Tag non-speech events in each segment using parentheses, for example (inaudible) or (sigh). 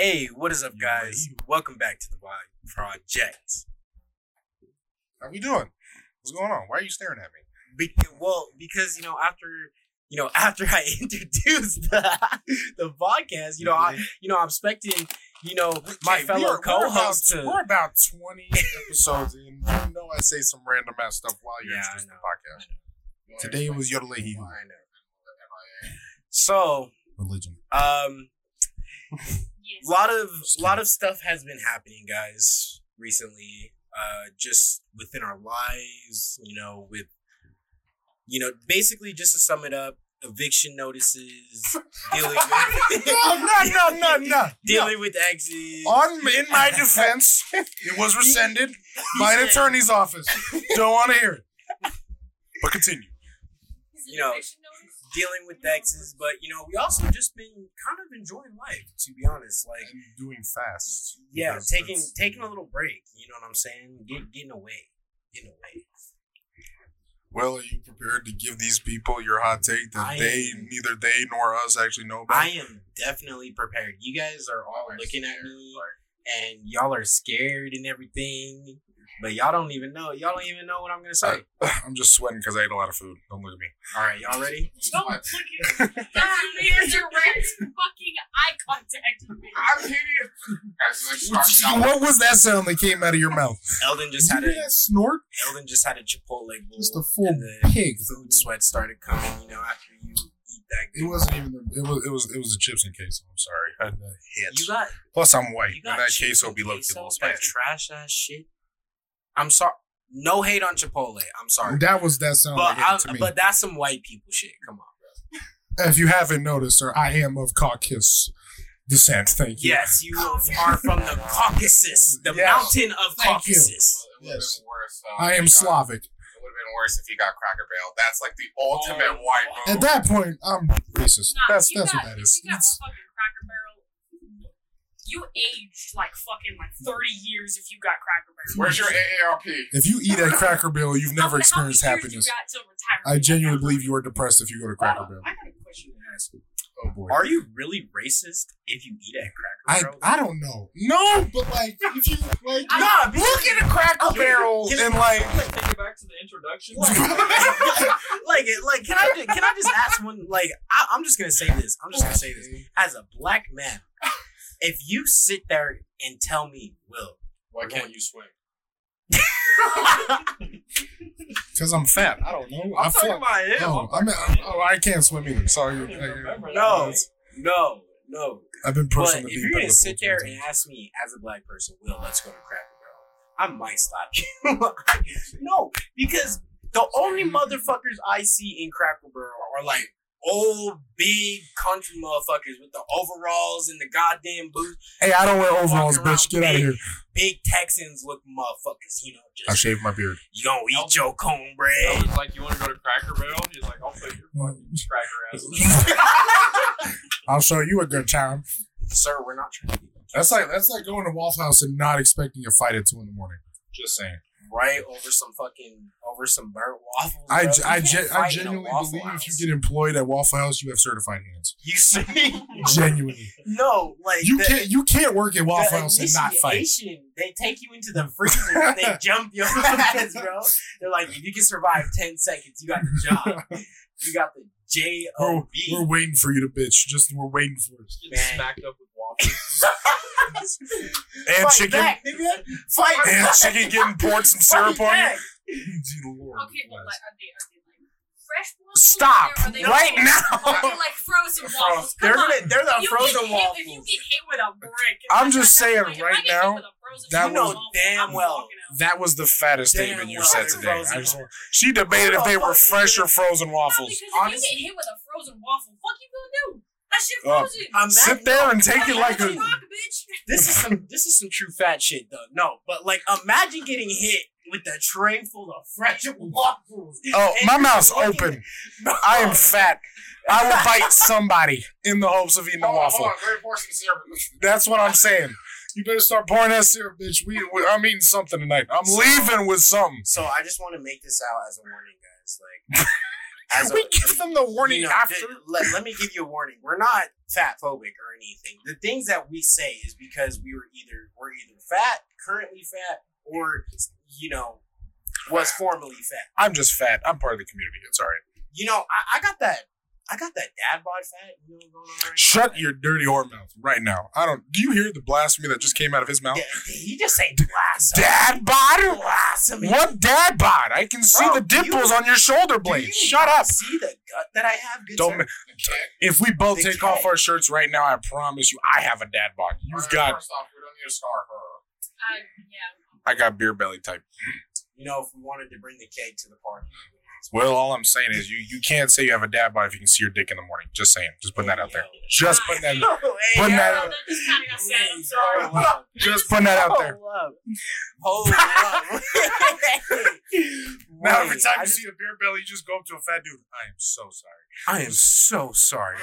Hey, what is up, guys? Welcome back to the Vibe Project. How we doing? What's going on? Why are you staring at me? Be- well, because you know, after you know, (laughs) after I introduced the, the podcast, you know, I you know, I'm expecting you know my Okay, fellow we're co-hosts about, to. We're about 20 (laughs) episodes in. You know I say some random ass stuff while you're Yeah, introducing the know. podcast. Today was Yodelehi. I know. So, Religion. um, (laughs) Yes. a lot of Just lot of stuff has been happening, guys, recently. Uh, just within our lives, you know, with you know, basically, just to sum it up, eviction notices, (laughs) dealing with (laughs) No, no, no, no, no. dealing with exes. On in my (laughs) defense, it was rescinded by an attorney's office. Don't want to hear it. But continue. You know, eviction notice? Dealing with exes, but you know, we also just been kind of enjoying life, to be honest. Like, And doing fast. yeah, taking that's- taking a little break. You know what I'm saying? Get, getting away, getting away. Well, are you prepared to give these people your hot take that I they, am- neither they nor us actually know about? I am definitely prepared. You guys are all looking at me, and y'all are scared and everything, but y'all don't even know. Y'all don't even know what I'm gonna say. (sighs) I'm just sweating because I ate a lot of food. Don't look at me. All right, y'all ready? (laughs) Don't look at God, (laughs) there's your red fucking eye contact with me. I'm hideous. Like, what was that sound that came out of your mouth? Eldon just had a snort? Eldon just had a Chipotle bowl, Just a full and the pig. food sweat started coming. You know, after you eat that. It wasn't even. The, it was. It was. It was the chips and queso. I'm sorry. I had the hits. You got Plus, I'm white, you and got that chips queso and be low key a queso, little that trash ass shit. I'm sorry. No hate on Chipotle. I'm sorry. That was that sound But like I, to me. but that's some white people shit. Come on, bro. if you haven't noticed, sir, I am of Caucasus descent. Thank you. Yes, you are from the Caucasus, the Yes. mountain of Thank. Caucasus. It would have Yes. worse. uh, I am got- Slavic. It would have been worse if he got Cracker Barrel. That's like the ultimate Oh, white wow. At that point, I'm racist. Nah, that's that's got, what that is. You got It's- fucking Cracker Barrel. You aged like fucking like 30 years if you got Cracker Barrel. Where's your AARP? if you eat at Cracker Barrel, you've never How- experienced how many years happiness. You got till retirement? I genuinely believe you are depressed if you go to Cracker Barrel. I got a question to ask. Oh boy. Are you really racist if you eat at I Cracker Barrel? I don't know. No, but like if you like Nah, look at a Cracker Okay, Barrel can- and like like take it back to the introduction. (laughs) like, like, can I ju- can I just ask one? Like, I, I'm just gonna say this. I'm just gonna say this as a black man. If you sit there and tell me, Will, Why can't you swim? (laughs) because I'm fat. I don't know. I'm I talking feel. about him. Oh, I'm I'm, talking about oh, I can't swim either. Sorry. him. Remember that. no, no, no. I've been pushed But in the if you're gonna sit there and ask me as a black person, Will, let's go to Cracker Barrel, I might stop you. (laughs) no, because the only motherfuckers I see in Cracker Barrel are like old big country motherfuckers with the overalls and the goddamn boots. Hey, I don't wear overalls, bitch. Get around out of big. here. Big Texans look motherfuckers, you know, I just shaved my beard. you gonna eat your I cornbread. was like, you want to go to Cracker Barrel? He's like, I'll put your fucking mm. cracker ass. (laughs) I'll show you a good time. Sir, we're not trying to be That's like that's like going to Waffle House and not expecting a fight at two in the morning. Just saying. Right over some fucking over some burnt waffles. I, bro. ge- I, ge- I fight in a genuinely believe House. if you get employed at Waffle House, you have certified hands. You see? (laughs) Genuinely, no, like you the, can't you can't work at the Waffle House and not fight. They take you into the freezer and they (laughs) jump your ass, bro. They're like, if you can survive ten seconds, you got the job. (laughs) You got the J We're, we're waiting for you to bitch. Just we're waiting for it. Getting Man. smacked up with waffles. And Fight chicken, back, nigga. Fight and back. chicken getting poured some syrup on you. Gee, Lord, Okay, but like, are they, are they like fresh waffles? Stop Or are they right like, now. Or are they like frozen waffles? They're Come on. the, they're the You frozen hit, waffles. If you get hit with a brick, I'm just saying point, if right I get hit now, with a frozen that waffle, was- damn I'm well. walking out. That was the fattest Damn statement you well, said they're today. frozen. I just want, she debated if they were fresh or frozen No, waffles. because if Honestly- you get hit with a frozen waffle, fuck you gonna do? That shit Uh, frozen. Imagine- Sit there and take it like a. rock, bitch. (laughs) this is some this is some true fat shit though. No, but like imagine getting hit with a tray full of fresh waffles. Oh, my mouth's looking- open. (laughs) I am fat. I will bite somebody in the hopes of eating a Hold on, waffle. hold on. Let me pour some syrup. That's what I'm saying. You better start pouring that syrup, bitch. We, we I'm eating something tonight. I'm leaving with something. So I just want to make this out as a warning, guys. Like (laughs) as a, we give them the warning you know, after. let, let me give you a warning. We're not fat phobic or anything. The things that we say is because we were either we're either fat, currently fat, or you know, was formerly fat. I'm just fat. I'm part of the community. It's all right. You know, I, I got that. I got that dad bod fat. You know, going on right Shut now. your dirty whore mouth right now. I don't. Do you hear the blasphemy that just came out of his mouth? Yeah, he just say blasphemy. Dad bod? Blasphemy. What dad bod? I can see Bro, the do you- dimples on your shoulder Do blades. you Shut up. See the gut that I have. Good Don't. sir? If we both The take off our shirts right now, I promise you, I have a dad bod. You've Alright, got. First off, we don't need to scar her. Uh, yeah. I got beer belly type. You know, if we wanted to bring the cake to the party. Well, all I'm saying is you you can't say you have a dad bod if you can see your dick in the morning. Just saying. Just putting that out there. Just putting that. (laughs) Putting that- that just kind of got sad. I'm sorry. (laughs) Just putting that out there. Hold up. (laughs) Now every time you see a beer belly, you just go up to a fat dude. I am so sorry. I am so sorry.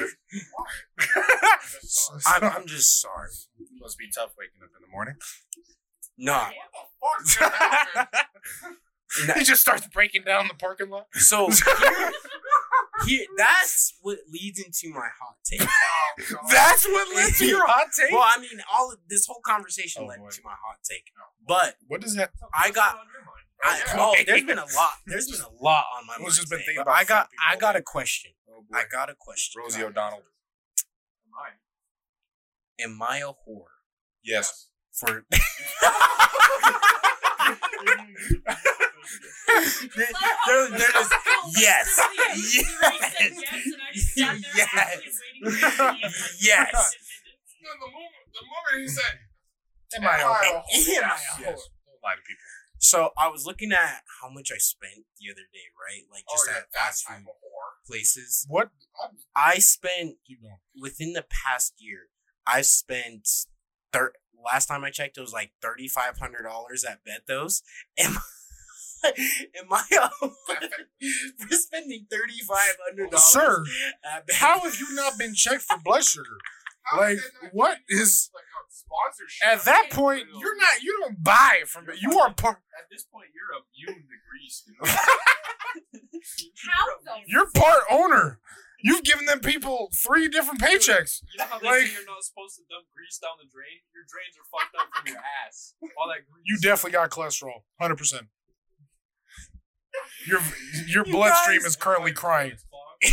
I'm, I'm just sorry. must be tough waking up in the morning. Nah. He just starts breaking down the parking lot. So (laughs) here, here, that's what leads into my hot take. Oh. That's what led to your hot take. Well, I mean, all of this whole conversation Oh, led boy. to my hot take. Oh, but What does that? I got, I, oh, there's been a lot. There's been a lot on my mind. just been today, thinking but about I got, people, I oh, got man. a question. Oh, I got a question. Rosie O'Donnell. Am I a whore Yes. for? (laughs) (laughs) There- there- there is- yes, (laughs) (laughs) yes, yes, yes. (laughs) No, the moment, the moment he said, Am I a whore? Am I a Yes. whore? Don't people. So I was looking at how much I spent the other day, right? Like just oh, yeah, at that fast type food of places. What? I spent within the past year. I've spent thir- last time I checked, it was like thirty five hundred dollars at Betos. Am am I a whore for spending thirty five hundred dollars? Sir, at (laughs) how have you not been checked for blood sugar? How Like, is it not what just, is- like a sponsorship? At that point, you're not. You don't buy it from it. You are part. (laughs) At this point, you're immune to grease. You know? (laughs) How the You're part owner. You've given them people three different paychecks. You know how they Like- say you're not supposed to dump grease down the drain? Your drains are fucked up from your ass. All that grease. You definitely got cholesterol, hundred percent. Your your You bloodstream guys- is currently crying. (laughs)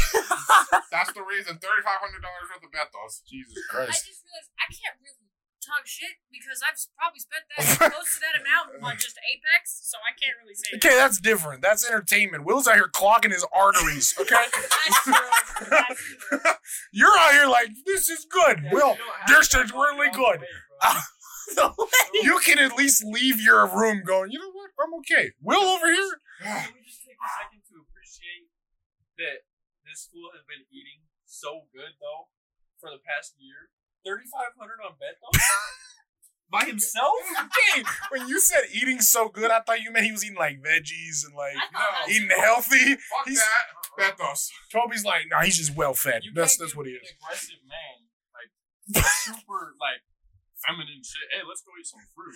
That's the reason thirty-five hundred dollars worth of Betos. Jesus Christ. I Christ. just realized I can't really talk shit because I've probably spent that (laughs) close to that amount on just Apex, so I can't really say. Okay, that's different. That's entertainment. Will's out here clogging his arteries. Okay, (laughs) That's true. That's true. you're out here like this is good. Will, You don't have this is really good. way, bro. No way. You can at least leave your room going. You know what? I'm okay. Will over here. Can we just take a second to appreciate that this fool has been eating so good though for the past year? Thirty five hundred on bet though? (laughs) By himself? (laughs) Okay, when you said eating so good, I thought you meant he was eating like veggies and like that eating healthy. Fuck (laughs) He's- that. Betos. Toby's like, nah, he's just well fed. You That's can't that's give what he an is. aggressive man, like super like feminine shit. Hey, let's go eat some fruit.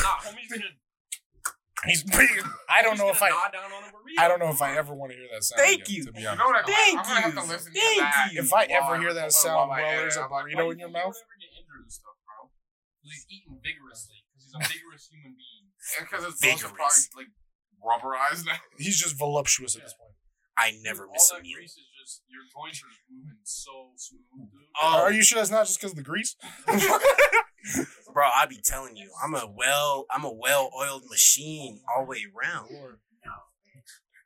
nah, homie's gonna. He's (laughs) pretty. I don't know if I. nod down on a burrito. I don't know if I ever want to hear that sound. Thank again, you. To be You honest. know what? I'm, Thank I'm gonna have to you. listen Thank to that. you. If I ever hear that sound I while edit. there's a I'm like, burrito in your mouth, he would ever get injured and stuff, bro? 'Cause he's eating vigorously. Because he's a (laughs) vigorous human being. Because it's also probably like rubberized now. (laughs) he's just voluptuous at this point. I never Dude, miss all a that meal. grease is just your joints are moving so smooth, dude. Oh. Are you sure that's not just because of the grease? Bro, I be telling you, I'm a well, I'm a well-oiled machine all the way around.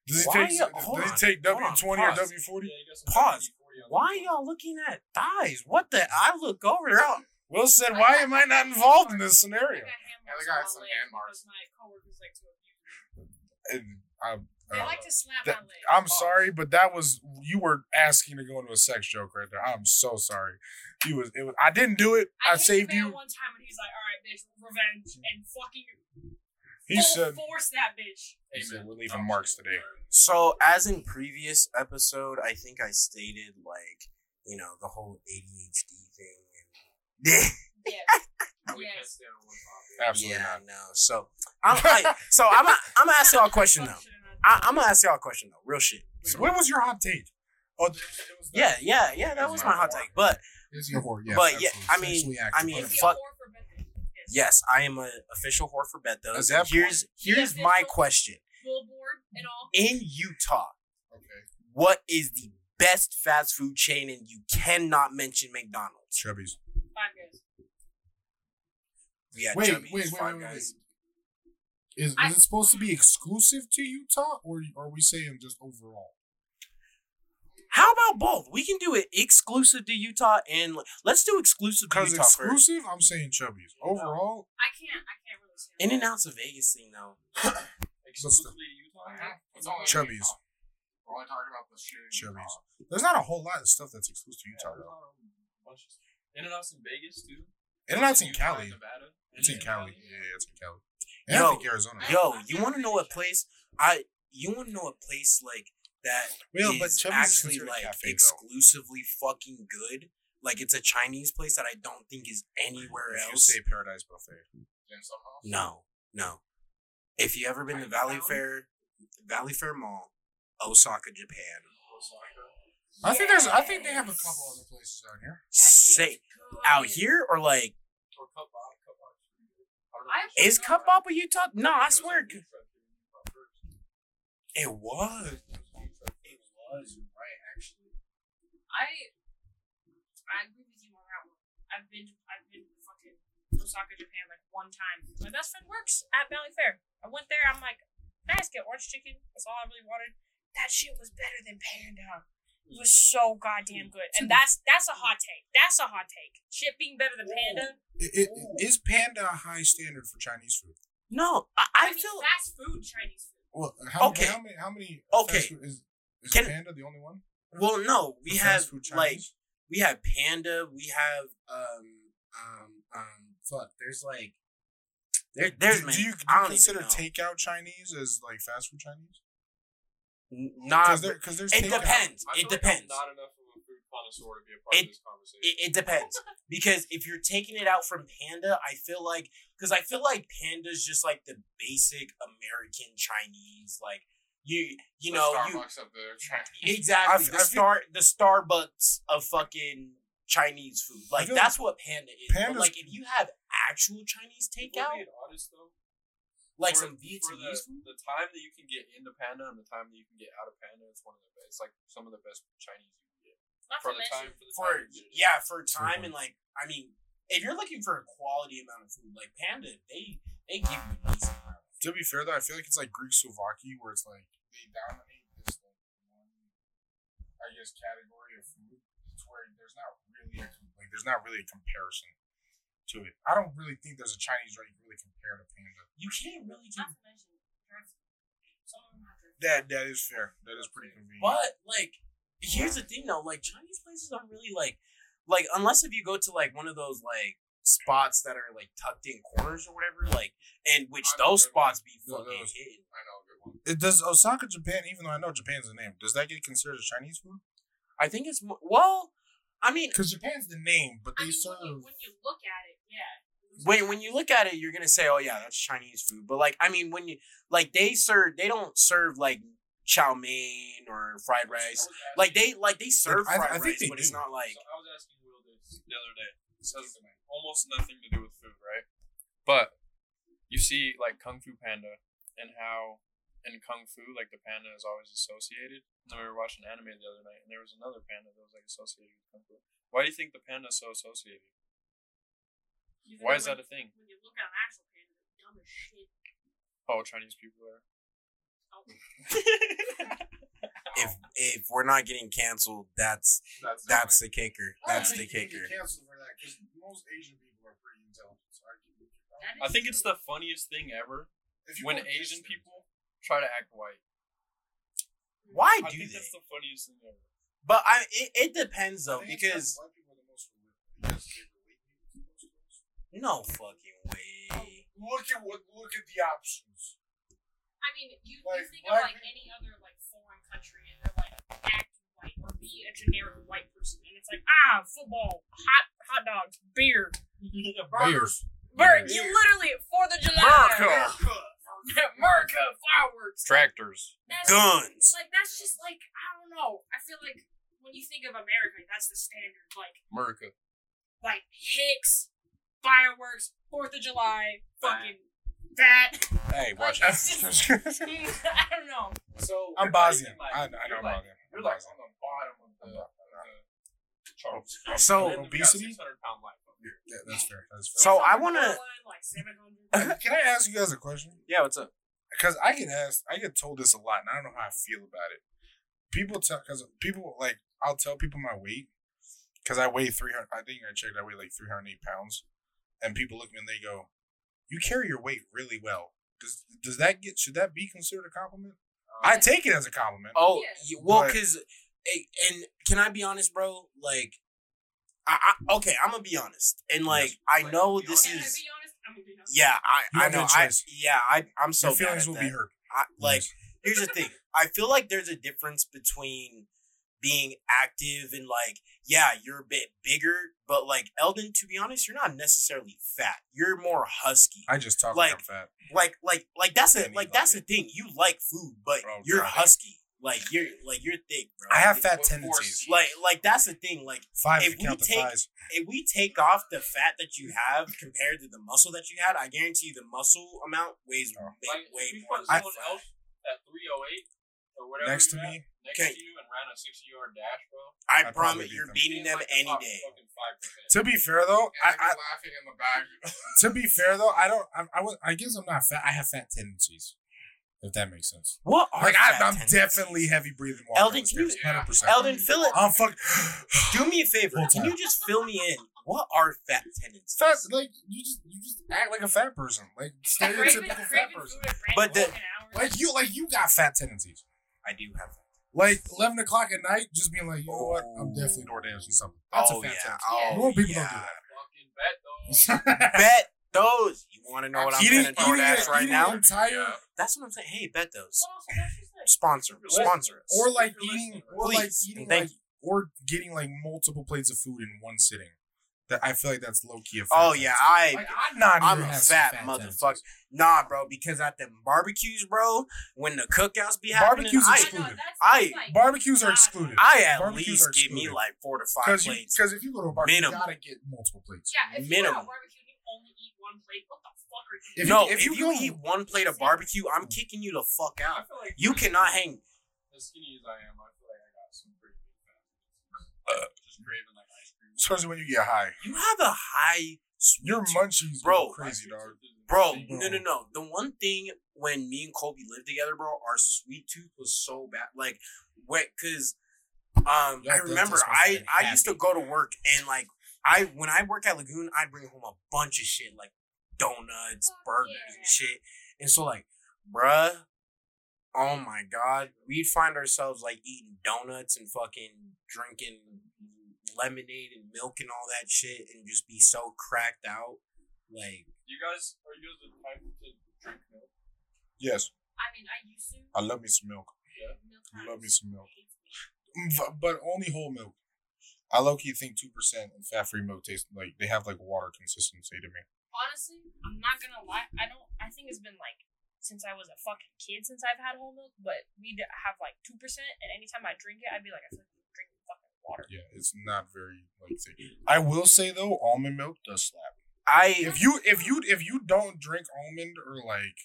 Does he Why take? y'all- Does on, take W twenty or. W forty? Yeah, you got some Pause. Why there. y'all looking at thighs? What the? I look over there. Will said, "Why am I not involved in this scenario?" got hand Yeah, marks they got some leg hand marks. because my coworkers like to abuse me. And I- They uh, like to slap that- my leg. I'm sorry, but that was you were asking to go into a sex joke right there. I'm so sorry. You was it was I didn't do it. I, I, hit saved you. one time and he's like, "All right, bitch, revenge," and fucking He full said force that bitch. he said we're leaving marks today. So, as in previous episode, I think I stated like, you know, the whole ADHD thing. And Yes. (laughs) We yes. stay on one topic. Absolutely yeah, not. no. So, I'm I, so I'm i I'm gonna ask y'all a question though. I, I'm gonna ask y'all a question though, real shit. Wait, what was your hot take? Oh, th- it was that- Yeah, yeah, yeah. That was my hot take. But Is he a whore? Yes, But yeah. I mean- I mean, Is he a fuck- whore for Bethany? Yes. yes, I am an official whore for bet At those. that Here's here's my question. Billboard and all. In Utah, Okay. what is the best fast food chain? And you cannot mention McDonald's. Chubby's. Five guys. We had Wait, Chubby's, wait, wait, Five wait, wait. Guys. Is, I- is it supposed to be exclusive to Utah, or are we saying just overall? How about both? We can do it exclusive to Utah, and let's do exclusive to Because Utah first. exclusive, I'm saying Chubby's. Overall, I can't. I can't really say. In and out's a Vegas thing, though. (coughs) Exclusively to Utah. It's Chubby's. We're only talking about the shit. Chubby's. There's not a whole lot of stuff that's exclusive to Utah, there's though. not of- In-N-Out's in Vegas too. In and out's in Cali. Nevada. It's in Cali. Yeah, yeah, it's in Cali. And Yo, I think Arizona. Yo, you want to know a place? I you want to know a place like that Well, is but Chubby's is actually like cafe, exclusively fucking good. Like it's a Chinese place that I don't think is anywhere If you else. say Paradise Buffet. No, no. If you ever been to Chinatown? Valley Fair, Valley Fair Mall, Osaka, Japan, I think there's. I think they have a couple other places out here. say out here or like Or Cupbop. Cup Bop's pretty good. I don't know I if it's is. Cup Up a Utah? No, I swear it food truck in Utah first. it was. It was right actually. I I agree with you on that one. I've been I've been to fucking Osaka, Japan like one time. My best friend works at Valley Fair. I went there. I'm like, nice, get orange chicken. That's all I really wanted. That shit was better than Panda. It was so goddamn good, and that's that's a hot take. That's a hot take. Shit being better than Panda. I- I- Is Panda a high standard for Chinese food? No, I, I, I mean, feel fast food Chinese food. Well, how, Okay. how many? How many? Okay. food- is is Can- Panda the only one? well. No, we have fast food like we have Panda. We have um um um. Fuck, there's like there there's do, many. do you, do I you don't consider even know. takeout Chinese as like fast food Chinese? N- Nah, Because there, there's it takeout. depends. I It feel like depends. I'm not enough of a food connoisseur to be a part It- of this conversation. It, it depends because if you're taking it out from Panda, I feel like because I feel like Panda's just like the basic American Chinese, like you you The know you of the Chinese. (laughs) exactly I the f- I feel- star the Starbucks of fucking Chinese food. Like feel that's what Panda is. But like if you have actual Chinese takeout, honest though, like for- some for the, the time that you can get into Panda and the time that you can get out of Panda, it's one of the best. It's like some of the best Chinese you can get Not for the mention, time. For the for time you yeah for time and like I mean if you're looking for a quality amount of food, like Panda, they they give you a decent amount. To be fair though, I feel like it's like Greek Slovakia where it's like they dominate this like one, I guess, category of food. It's where there's not really a, like there's not really a comparison to it. I don't really think there's a Chinese right you can really compare to Panda. You can't really do not to mention, drive- some of them have drive- That that is fair. That is pretty convenient. But like, here's the thing though, like Chinese places aren't really like, like unless if you go to like one of those like spots that are like tucked in corners or whatever, like, and which I those spots be No, fucking those- hidden. I know a good one. It does Osaka, Japan, even though I know Japan's the name, does that get considered as Chinese food? I think it's well, I mean, Because Japan's the name, but I they mean, serve. when you, when you look at it. When when you look at it, you're gonna say, oh yeah, that's Chinese food. But like, I mean, when you like they serve, they don't serve like chow mein or fried rice. Like they like they serve I- I fried rice, they but it's not like So I was asking Will this the other day. This has almost nothing to do with food, right? But you see, like Kung Fu Panda, and how in Kung Fu, like the panda is always associated. And we were watching anime the other night, and there was another panda that was like associated with Kung Fu. Why do you think the panda is so associated? Even Why is when- that a thing? When you look at an actual panda, they're dumb as shit. Oh, Chinese people are. Oh. (laughs) if if we're not getting canceled, that's That's, that's the kicker. Oh, that's the think you can kicker. canceled for that because most Asian people are pretty intelligent. So I, I think it's the funniest thing ever when Asian people try to act white. Why I do think they? that's the funniest thing ever. But I it, it depends I though think because white people are the most because they relate to most of us. No fucking way. Look at what. Look at the options. I mean, you, Like, you think of black like any other like foreign country, and they're like act white or be a generic white person, and it's like ah, football, hot hot dogs, beer, Bears. Bert, you literally Fourth of July. America fireworks. Tractors. That's, Guns. Like that's just like I don't know. I feel like when you think of America, that's the standard. Like America. like Hicks, fireworks, Fourth of July, fucking that. Hey, (laughs) watch Like, out. (laughs) I don't know. So I'm You're Bosnian. like- I, I know you're I'm like- Bosnian. You're I'm like on the bottom of the, of the charts. (laughs) So- And then we got Obesity? 600. Yeah, that's fair. That's fair. So I wanna- like. Can I ask you guys a question? yeah, what's up? Because I get asked, I get told this a lot, and I don't know how I feel about it. People tell, because people like, I'll tell people my weight, because I weigh three hundred. I think I checked, I weigh like three hundred eight pounds, and people look at me and they go, "You carry your weight really well." Does does that get should that be considered a compliment? Oh, I take it as a compliment. Oh, Yeah. y- well, because and can I be honest, bro? Like, I, I okay, I'm gonna be honest, and like I know be this Can I is be honest? I'm be honest. yeah, I You I know I, yeah, I, I'm so Your feelings bad will at be hurt. I, like Yes. here's the thing. I feel like there's a difference between being active and like, yeah, you're a bit bigger, but like Eldon, to be honest, you're not necessarily fat. You're more husky. I just talk like, Like- I'm fat. Like, like, like that's it. And Like that's the thing. You like food, but Bro, you're God. husky. Like you're, like you're thick, bro. I have fat With tendencies. four Like, like that's the thing. Like Five if if we count take- thighs. if we take off the fat that you have compared to the muscle that you had, I guarantee you the muscle amount weighs Oh. way, Like, way if more. someone fat. else at 308 or whatever Next to you're me, next Okay. to you and ran a 60 yard dash, bro. I I'd promise beat you're beating them Like any day. To be fair though, And I, I, laughing in the back. To be fair though, I don't. I, I, was- I guess I'm not fat. I have fat tendencies. If that makes sense. What are Like I, fat I'm tendencies? definitely heavy breathing. walking Eldon, up can you- stairs, 100%. Eldon, fill it. I'm fuck. (sighs) Do me a favor. Full Can time. you just fill me in? What are fat tendencies? fat like you just you just act like a fat person, like stereotypical fat person. food at random But the- Like you, like you got fat tendencies. I do have. Like eleven o'clock at night, just being like, you know what, I'm Oh. definitely door dancing something. That's oh a fat yeah. tendency. Oh Normal people don't yeah. Fucking bet, though. (laughs) do that. Bet those. You want to know what I'm eating, gonna eating, DoorDash right eating now? an entire, That's what I'm saying. Hey, bet those. Well, also, that's just like- Sponsor, sponsor us. or like eating, or like Please, eating, thank like, or getting like multiple plates of food in one sitting. That I feel like that's low key a Oh yeah. I. Like, I'm not. I'm a have some fat tendencies. motherfucker. Nah, bro, because at the barbecues, bro, when the cookouts be happening, Barbecues I, I know, excluded. that's- I- like- Barbecues are excluded. I at Barbecues least are give me like four to five Because plates. because if you go to a barbecue, Minimum. you gotta get multiple plates. Yeah, if you go to Minimum. a barbecue, you only eat one plate. What the fuck are you If doing? you- no, if if, you you, eat one plate of barbecue, I'm mm. kicking you the fuck out. like You cannot hang. As skinny as I am, I feel like I got some pretty big fat. Uh. Just craving like ice cream. Especially when you get high. You have a high sweet Your tooth. munchies Bro, go crazy, dog. Bro, Bro. no, no, no. The one thing when me and Kolby lived together, bro, our sweet tooth was so bad. Like, what? Cause, um, Y'all I remember dentists I been I used to go to work and like I when I work at Lagoon, I'd bring home a bunch of shit like donuts, burgers, yeah. and shit. And so like, bruh, oh my god, we'd find ourselves like eating donuts and fucking drinking lemonade and milk and all that shit, and just be so cracked out. Like, You guys, are you guys the type to drink milk? Yes, I mean, I used to. I love me some milk. Yeah. Milk Love me some milk. hates me. Mm, v- But only whole milk. I low key think two percent and fat free milk taste like they have like water consistency to me. Honestly, I'm not gonna lie. I don't. I think it's been like since I was a fucking kid since I've had whole milk. But we d- have like two percent, and anytime I drink it, I'd be like, I feel like I'm drinking fucking water. Yeah, it's not very like thick. I will say though, almond milk does slap. I If you if you if you don't drink almond or like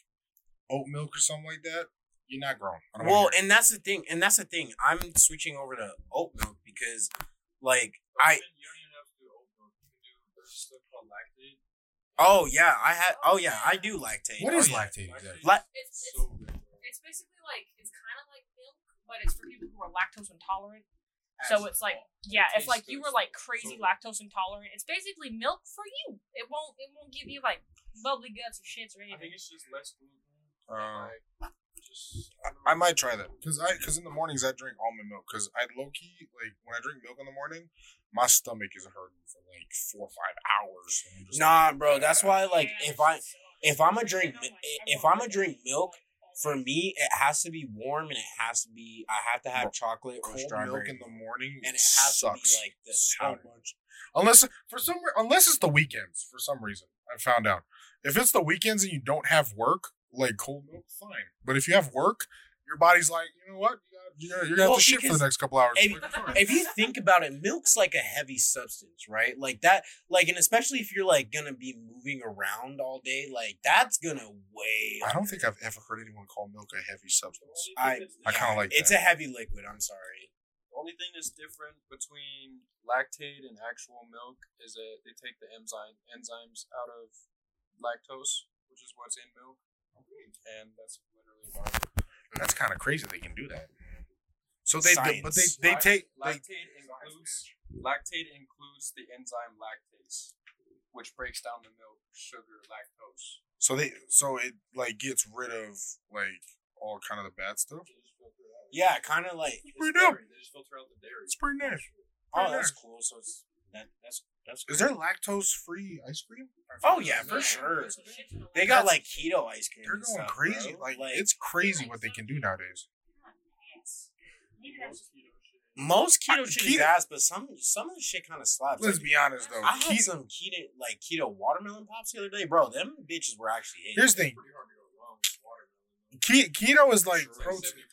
oat milk or something like that, you're not grown. Well, and that's the thing, and that's the thing. I'm switching over to oat milk because, like, Or I you don't even have to do oat milk. You can do stuff called Lactaid. oh yeah, I had oh, oh yeah, I do Lactaid. What oh, is what oh, yeah. Lactaid exactly? La- It's it's, So good, it's basically like it's kind of like milk, but it's for people who are lactose intolerant. So it's like yeah, if like you were like crazy lactose intolerant, it's basically milk for you. It won't it won't give you like bubbly guts or shits or I think anything. it's just less gluten. Uh, like, just, I might try that because I because in the mornings I drink almond milk because I low key like when I drink milk in the morning, my stomach is hurting for like four or five hours. and I'm just Nah, like, bro. That's why like Yeah, if I if I'm a drink if I I'm a drink milk all for me it has to be warm and it has to be I have to have chocolate or cold milk in the morning and it has to be like this. so much. Unless for some unless it's the weekends for some reason I found out if it's the weekends and you don't have work like cold milk, fine. But if you have work, your body's like, you know what? You you're gonna Well, to shit for the next couple hours. if- if you think about it, milk's like a heavy substance, right? Like that, like, and especially if you're like gonna be moving around all day, like that's gonna weigh. I don't think I've ever heard anyone call milk a heavy substance. I, I kinda like It's that. a heavy liquid. I'm sorry. The only thing that's different between Lactaid and actual milk is that they take the enzyme enzymes out of lactose, which is what's in milk, and that's literally about it. That's kind of crazy they can do that. So they, they but they they Lac- take they, Lactaid includes Lactaid includes the enzyme lactase, which breaks down the milk sugar lactose. so they so it like gets rid of like all kind of the bad stuff. They just filter it out. Yeah, kind of like. It's pretty dope. dairy. They just filter out the dairy. It's pretty nice. Oh, Pretty that's nice. cool. So it's that. That's that's. Is great. there lactose free ice cream? Oh yeah, for Yeah. sure. Some shit to the They left. got like keto ice cream. They're and going stuff, crazy. bro. Like, it's crazy what they can do nowadays. Ass. Maybe that's most keto I- shit keto- is ass, but some some of the shit kind of slaps. Let's Like, be honest though. I had Keto, some keto like keto watermelon pops the other day, bro. Them bitches were actually hitting. here's the thing. Pretty hard to go wrong with watermelon. Ke- keto is like It's like protein. 75%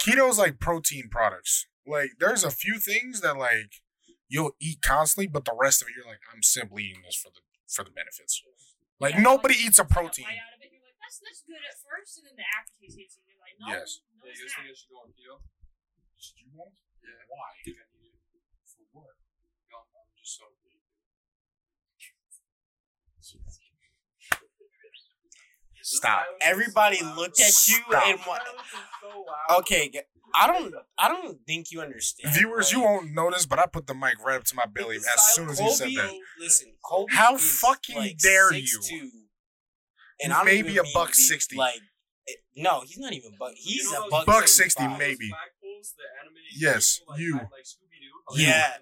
Keto is like protein products. Like there's a few things that like you'll eat constantly, but the rest of it you're like, I'm simply eating this for the for the benefits. Like Yeah, nobody like, eats a protein. bite out of it, and you're like, that's that's good at first, and then the aftertaste hits you. and You're like, no, Yes. no, Yeah, it's you guys not. Think I should go on keto? You won't? Yeah. Why? I think I need it. For what? No, I'm just so big. Stop. Everybody looked at you Stop. and what? Okay, g- I don't. I don't think you understand. Viewers, you won't notice, but I put the mic right up to my belly The as soon as he said that. Listen, Kolby How is, fucking like, dare 6'2", you. And I don't Maybe a buck 60. Like, it- no, he's not even buck. He's You know a buck. Buck 60, 75. maybe. Flagpoles, the animated Yes, people, like, you. act Like Scooby-Doo, how Yeah.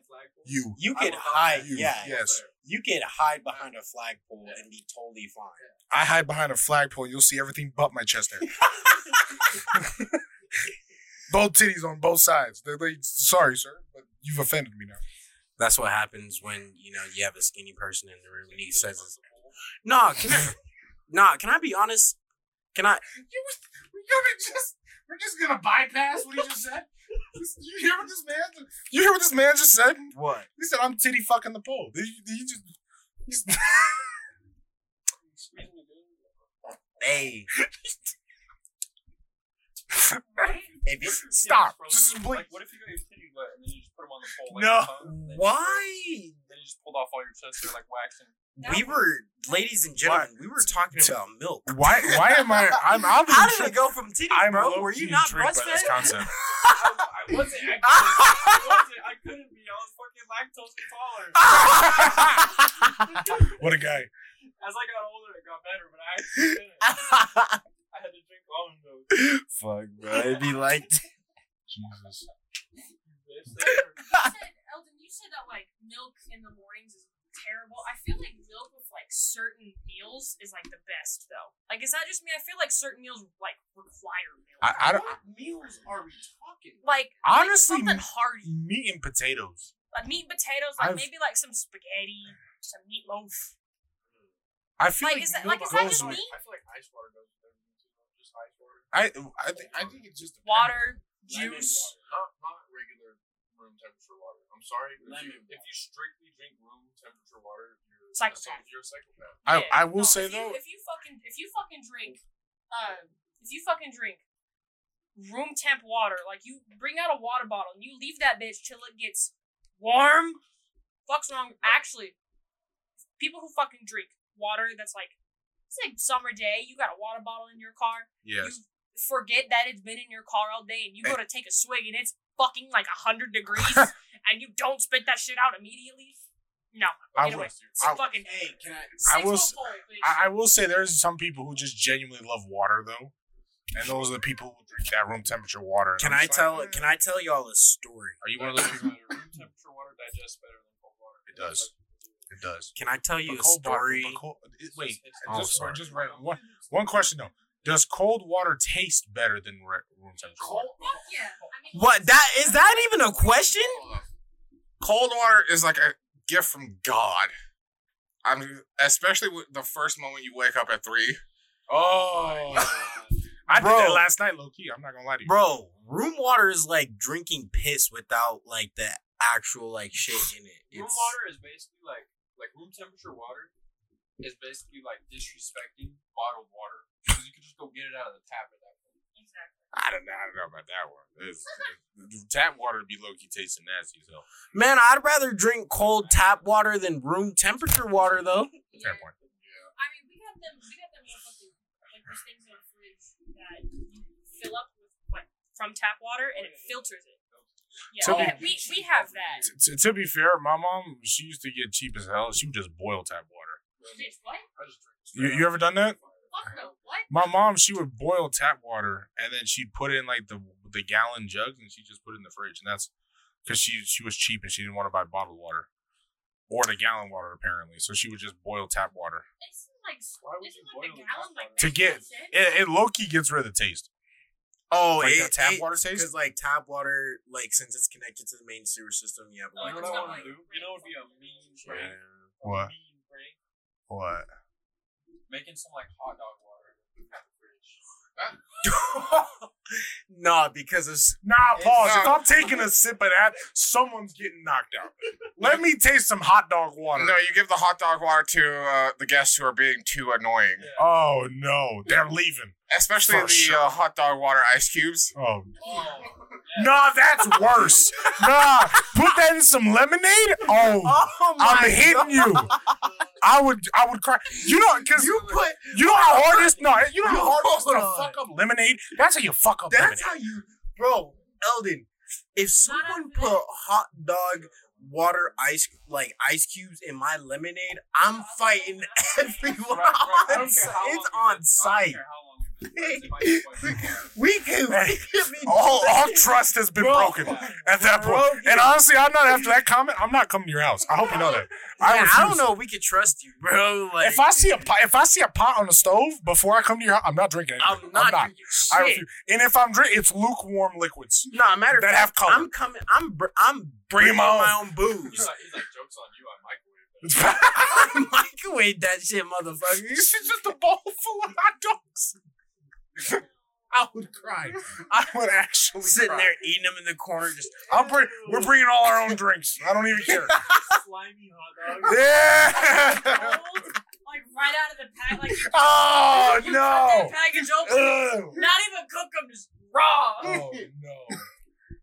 You. You I could hide. you, Yeah, yes. you could hide behind a flagpole Yeah. and be totally fine. I hide behind a flagpole. You'll see everything but my chest hair. (laughs) both titties on both sides. They're like, sorry, sir, but you've offended me now. That's what happens when you know you have a skinny person in the room and he says, "No, "Nah, can I? nah, can I be honest? Can I? You're just, we're just gonna bypass what he just said. You hear what this man? You hear what this man just said? What? He said, "I'm titty fucking the pole." He, he just, he's- Squeeze me, dude. Hey, if you (laughs) stop. Yeah, Just just blink. like, what if you got your titty wet and then you just put them on the pole? Like No. tongue, and then you why? Then you just pulled off all your chest hair like waxing. We were, ladies and gentlemen, we were talking about milk. Why? Why am I? (laughs) I'm. I'm How did it go from titties, I'm bro? Were you not intrigued by this breastfed? concept. I, I wasn't. Actually, I wasn't. I couldn't be. I was fucking lactose intolerant. (laughs) What a guy. As I got older, it got better, but I actually (laughs) didn't. I had to drink almond milk. Fuck, bro. It'd be like, Jesus. They You said, Eldon, you said that like milk in the mornings is terrible. I feel like milk with like certain meals is like the best though. Like, is that just me? I feel like certain meals like require milk. I, I don't. what meals are we talking? like Honestly, like something hearty, Meat and potatoes. like meat and potatoes, like I've- maybe like some spaghetti, some meatloaf. I feel Like, like, is that- like, is that just with- me? I feel like ice water goes with everything too. Just ice water. I I think I think it just. Water, juice. water, not not regular room temperature water. I'm sorry, but if you, Lemon if you strictly drink room temperature water, you're Psychopath. You're a psychopath. I Yeah. I will No, say if you, though. if you fucking if you fucking drink, uh, if you fucking drink room temp water, like you bring out a water bottle and you leave that bitch till it gets warm. Fuck's wrong. Actually, people who fucking drink water that's like it's like summer day. You got a water bottle in your car. Yes. You forget that it's been in your car all day, and you go to take a swig and it's fucking like hundred degrees, (laughs) and you don't spit that shit out immediately. No, I will- away. I- fucking Hey, can I? six will foot s- pole, bitch. I, I will say there's some people who just genuinely love water though, and those are the people who drink that room temperature water. Can I'm tell? like, Can I tell y'all a story? Are you one of those people? room temperature water digests better than cold water. It does. It does. Can I tell you But a cold water- story? cold- it- wait, It's- Oh, just, sorry. just right, one, one question though. Does cold water taste better than re- room temperature water? Fuck yeah. I mean, What? That is that even a question? Cold water is like a gift from God. I mean, especially with the first moment you wake up at three. Oh, oh (laughs) I did that last night, low key. I'm not gonna lie to you. Bro, room water is like drinking piss without like the actual like shit in it. Room water is basically like like room temperature water is basically like disrespecting bottled water because you can just go get it out of the tap at that point. Exactly. I don't know. I don't know about that one. It's, (laughs) tap water be low key tasting nasty as hell. Man, I'd rather drink cold tap water than room temperature water though. (laughs) Fair point. I mean, we got them. We got them motherfucking like those things in the fridge that you fill up with like from tap water and it filters it. Yeah, So we, we- we, we have that. To, to be fair, my mom she used to get cheap as hell. She would just boil tap water. What? I just drink. You, you ever done that? Fuck. What? My mom she would boil tap water and then she'd put in like the the gallon jugs and she just put it in the fridge and that's because she she was cheap and she didn't want to buy bottled water or the gallon water apparently. So she would just boil tap water. Isn't like Why isn't like the the gallon like? To get- It, it low key gets rid of the taste. Oh, Like it, that tap it- water taste. Because like tap water, like since it's connected to the main sewer system, yeah. But Oh, You like, know what I want like to do? You know what would be a mean prank? A What? Mean prank? What? Making some like hot dog water in the fridge. (laughs) nah, because it's Nah, pause. It's If I'm taking a sip of that, someone's getting knocked out. Let me taste some hot dog water. No, you give the hot dog water to uh, the guests who are being too annoying. Oh no, they're leaving. Especially For the sure. uh, hot dog water ice cubes. Oh Oh, Nah, that's worse. (laughs) nah, put that in some lemonade. Oh, (laughs) oh I'm hitting you. I would, I would cry. You know, cause You put. you, put know how hard it is. No, you know how hard it is Hold to on. fuck up lemonade. That's how you fuck up That's lemonade. how you, bro, Eldon. If someone put hot dog water ice like ice cubes in my lemonade, I'm fighting (laughs) everyone. Right, right. I on don't care how It's on site. Don't care how long we've been friends, it might be quite different. We can, Hey, we can all, all trust has been Bro. broken at that point. Broken. And honestly, I'm not after that comment. I'm not coming to your house. I hope you know that. I, Man, I don't know if we can trust you, bro. Like, If I see a pot, if I see a pot on the stove before I come to your house, I'm not drinking anything. I'm not, drinking I shit. refuse. And if I'm drinking, it's lukewarm liquids. No, matter of That fact, have color. I'm coming. I'm br- I'm Bring 'em bringing on. my own (laughs) He's booze. like, he's like, jokes on you. I microwave that. (laughs) Microwave that shit, motherfucker. (laughs) This is just a bowl full of hot dogs. (laughs) I would cry. I would (laughs) actually Sitting cry. there eating them in the corner, just I'll bring. We're bringing all our own drinks. I don't even care. (laughs) Slimy hot dog. Yeah. Cold, like right out of the pack. Like Oh you no. that package open, not even cook them, just raw. Oh no.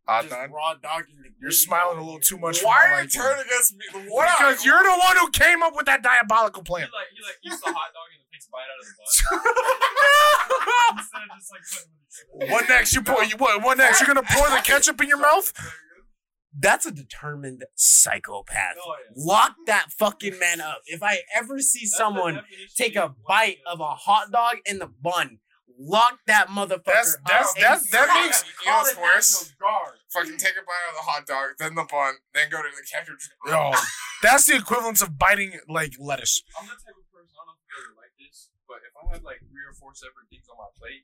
Hot just dog. raw dogging the. You're smiling a little too much. Why are you turning against me? What Because you're the one who came up with that diabolical He plan. like, he like eats the hot dog and then takes a bite out of the bun. (laughs) Instead of just like putting them together. What next? You pour. You what? What next? You're gonna pour the ketchup in your mouth? That's a determined psychopath. Oh, yeah. Lock that fucking man up. If I ever see That's someone take a bite of a hot dog in the bun, lock that motherfucker. That's- that's- up that's- and that makes- him. You know what's it worse? Fucking take a bite of the hot dog, then the bun, then go to the ketchup. Yo, (laughs) that's the equivalence of biting like lettuce. I'm the type of guys are like this, but if I had like three or four separate things on my plate,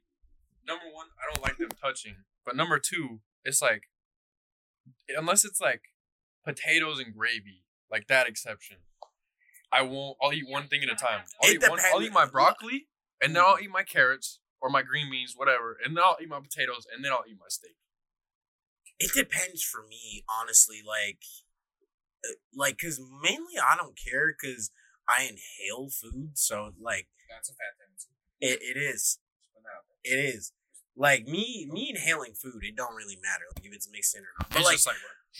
number one, I don't like them touching. But number two, it's like unless it's like potatoes and gravy, like that exception, I won't. I'll eat one thing at a time. I'll, It eat, one, I'll eat my broccoli, and then I'll eat my carrots or my green beans, whatever, and then I'll eat my potatoes, and then I'll eat my steak. It depends for me, honestly. Like, uh, like, cause mainly I don't care, cause I inhale food. So like, That's a fat tendency. it, it is, it is. Like me, me inhaling food, it don't really matter like if it's mixed in or not. But It's like, just like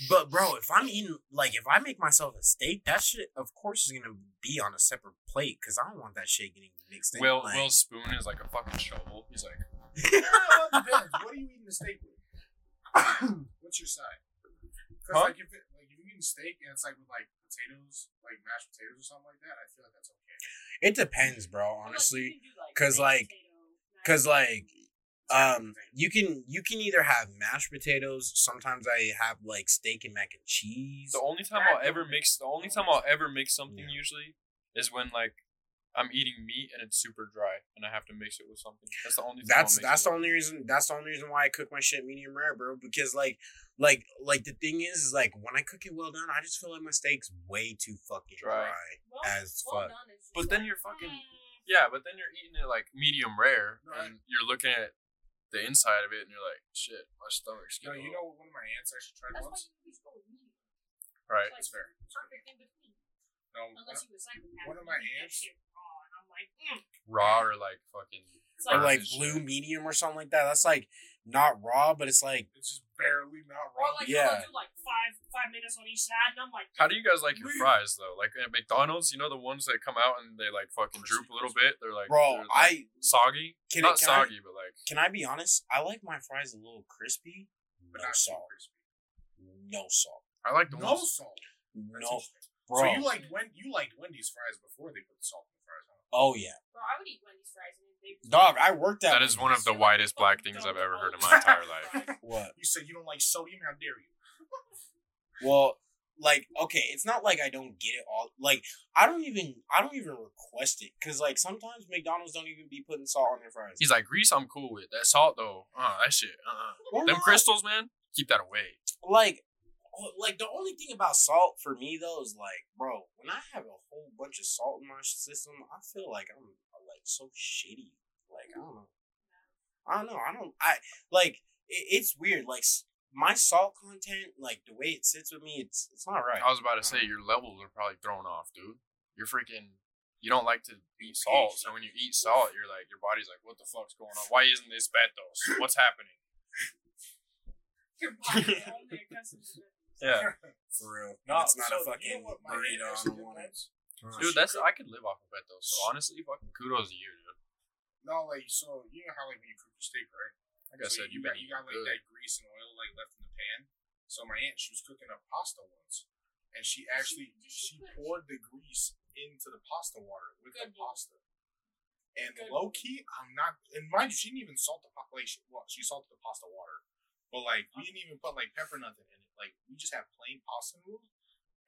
but bro, if I'm eating, like, if I make myself a steak, that shit, of course, is gonna be on a separate plate, cause I don't want that shit getting mixed in. Will like, Will Spoon is like a fucking shovel. He's like, (laughs) well. What are you eating the steak with? (laughs) What's your side? Huh? like if it, like if you're eating steak and it's like with like potatoes, like mashed potatoes or something like that, I feel like that's okay. It depends, bro. Honestly, You can do, like, 'cause, baked like- Cause like um you can you can either have mashed potatoes. Sometimes I have like steak and mac and cheese. The only time I'll ever mix the only time I'll ever mix something Yeah. usually is when like I'm eating meat and it's super dry and I have to mix it with something. That's the only. Time That's that's the only reason that's the only reason why I cook my shit medium rare, bro. Because like like like the thing is, is like when I cook it well done, I just feel like my steak's way too fucking dry. Dry. Well, as well fuck. done But then you're fucking- Yeah, but then you're eating it like medium rare, No, I- and you're looking at the inside of it, and you're like, shit, my stomach's No, you know what one of my aunts actually tried That's once? you always go with medium. right? It's That's fair. Perfect in between. No, Unless of- you a psychopath. one of my you aunts- raw, like, mm. Raw or like fucking. It's or like, like blue shit. medium or something like that. That's like not raw, but it's like it's just barely not raw. or like Yeah. do like five five minutes on each side, and I'm like, How do you guys like your fries though? Like at McDonald's, you know the ones that come out and they like fucking droop a little bit. They're like, bro. they're, like, I soggy. can, Not can I, soggy, but like can I be honest? I like my fries a little crispy. but No not too salt. crispy. No salt. I like the No ones. salt. No, bro. So you liked when you liked Wendy's fries before they put the salt in the fries, huh? Oh yeah, bro, I would eat Wendy's fries and they. dog. I worked at That is one of the whitest black things I've ever heard in my (laughs) entire life. what? You said you don't like sodium. How dare you? (laughs) Well, like okay, it's not like I don't get it all. Like I don't even I don't even request it because like sometimes McDonald's don't even be putting salt on their fries. He's like grease. I'm cool with that salt though. Uh, that shit. Uh, Or them not. crystals, man. Keep that away. like like the only thing about salt for me though is like bro when i have a whole bunch of salt in my system i feel like i'm uh, like so shitty like i don't know i don't know i don't i like it, it's weird like my salt content like the way it sits with me it's it's not right I was about to say your levels are probably thrown off, dude. You're freaking. You don't like to eat salt, so when you eat salt, you're like your body's like, what the fuck's going on? Why isn't this Betos? What's happening? (laughs) Your body only accustomed to it. Yeah, (laughs) for real No, it's not so a fucking you know what burrito aunt I actually don't did want it. dude. That's I could live off of that though. So honestly, fucking kudos to you, dude. No, like so you know how like when you cook your steak, right? Like I said, you you've got you got like good. that grease and oil like left in the pan. So my aunt, she was cooking up pasta once, and she actually she she poured the grease into the pasta water with the Good lord. pasta. And Good low key, I'm not. And mind you, she didn't even salt the pa- like she, well, she salted the pasta water, but like we didn't even put like pepper nothing in it. Like we just have plain pasta noodles,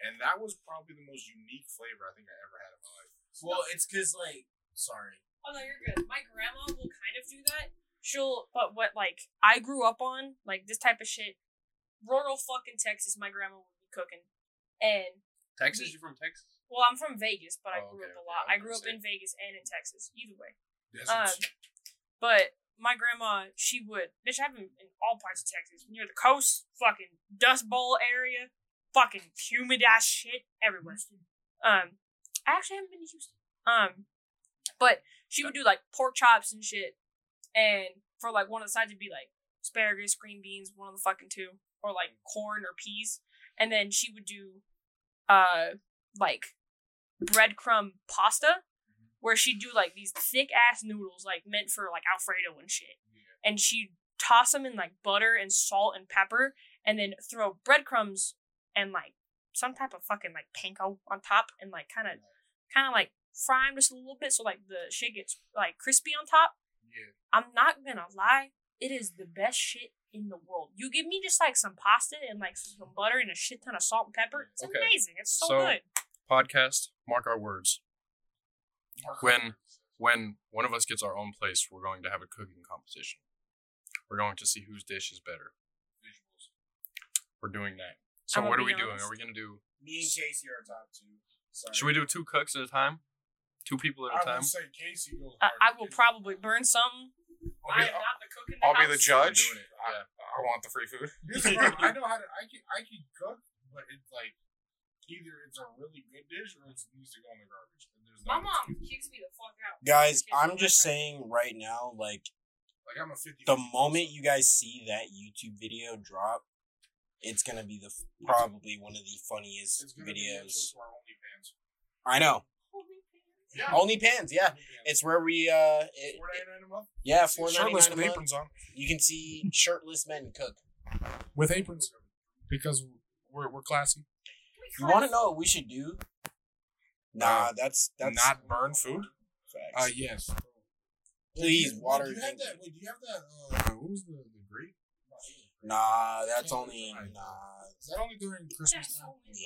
and that was probably the most unique flavor I think I ever had in my life. well it's because like sorry Oh no, you're good. My grandma will kind of do that. She'll, but what like I grew up on, like this type of shit, rural fucking Texas. My grandma would be cooking, and Texas, we- you from Texas? well, I'm from Vegas, but I Oh, grew okay, up a okay, lot. I I grew gonna up in Vegas and in Texas. Either way, Um, but my grandma, she would. Bitch, I've been in all parts of Texas, near the coast, fucking Dust Bowl area, fucking humid ass shit everywhere. Um, I actually haven't been to Houston. Um, but she would do like pork chops and shit, and for like one of the sides it'd be like asparagus, green beans, one of the fucking two, or like corn or peas, and then she would do, uh, like breadcrumb pasta, where she'd do like these thick ass noodles, like meant for like Alfredo and shit, and she'd toss them in like butter and salt and pepper, and then throw breadcrumbs and like some type of fucking like panko on top, and like kind of, kind of like fry them just a little bit, so like the shit gets like crispy on top. yeah. I'm not gonna lie, it is the best shit in the world. You give me just like some pasta and like some butter and a shit ton of salt and pepper. It's Okay. amazing. It's so, So- good. Podcast. Mark our words. When when one of us gets our own place, we're going to have a cooking competition. We're going to see whose dish is better. Visuals. We're doing that. So I'ma what are be we doing? Are we gonna do? me and casey are top two sorry. Should we do two cooks at a time? Two people at a I time. will say Casey goes. I. I will probably burn something. I'll I be, am not the cook in the I'll be the judge. I, yeah. I want the free food. The. I (laughs) know how to. I can. I can cook, but it's like either it's a really good dish or it needs to go in the garbage. And there's My mom kicks me the fuck out. guys i'm just saying right now like Like I'm a fifty. the moment you guys see that YouTube video drop, it's gonna be the probably one of the funniest it's gonna be videos. to our I know. Holy pants. Yeah. OnlyPans, yeah. It's where we uh, it, four ninety nine a month. yeah, four ninety Shirtless with aprons on. You can see (laughs) shirtless men cook. With aprons, because we're we're classy. You want to know what we should do? Nah, Uh, that's that's not burn food. Facts. Uh, yes. Please, Wait, water Do you have that? Wait, do you have that? Uh, what was the the grape? Nah, that's only nah. Is that only during Christmas time? Yeah,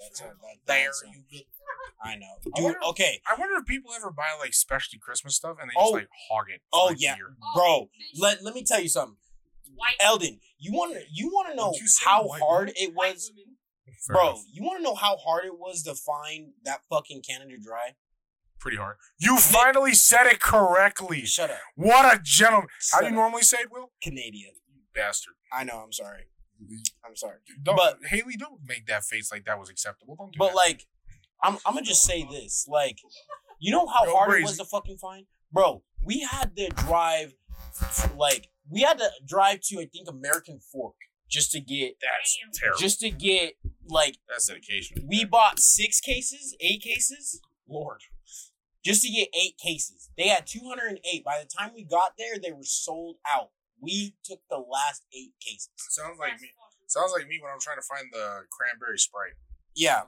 that's a, that, There, that's a- you good. (laughs) I know, I dude. wonder- Okay. I wonder if people ever buy like specialty Christmas stuff and they Oh. just like hog it. Oh for a yeah, year. bro. bitch. Let let me tell you something, White, Eldon. You want to you want to know Don't you say how hard woman? it white was, women. Fair bro. enough. You want to know how hard it was to find that fucking Canada Dry? pretty hard. You finally said it correctly. Shut up. What a gentleman. How do you up. normally say it, Will? Canadian. Bastard. I know. I'm sorry. Mm-hmm. I'm sorry. Don't, But- Hailiee, don't make that face like that was acceptable. Don't do But that. like, I'm I'm gonna just say this. Like, you know how Go hard it was to fucking find, bro. We had to drive, like, we had to drive to I think American Fork just to get That's Damn. terrible. just to get like That's dedication. we bought six cases, eight cases, Lord. just to get eight cases. They had 208. By the time we got there, they were sold out. We took the last eight cases. Sounds like me. Sounds like me when I'm trying to find the cranberry sprite. Yeah,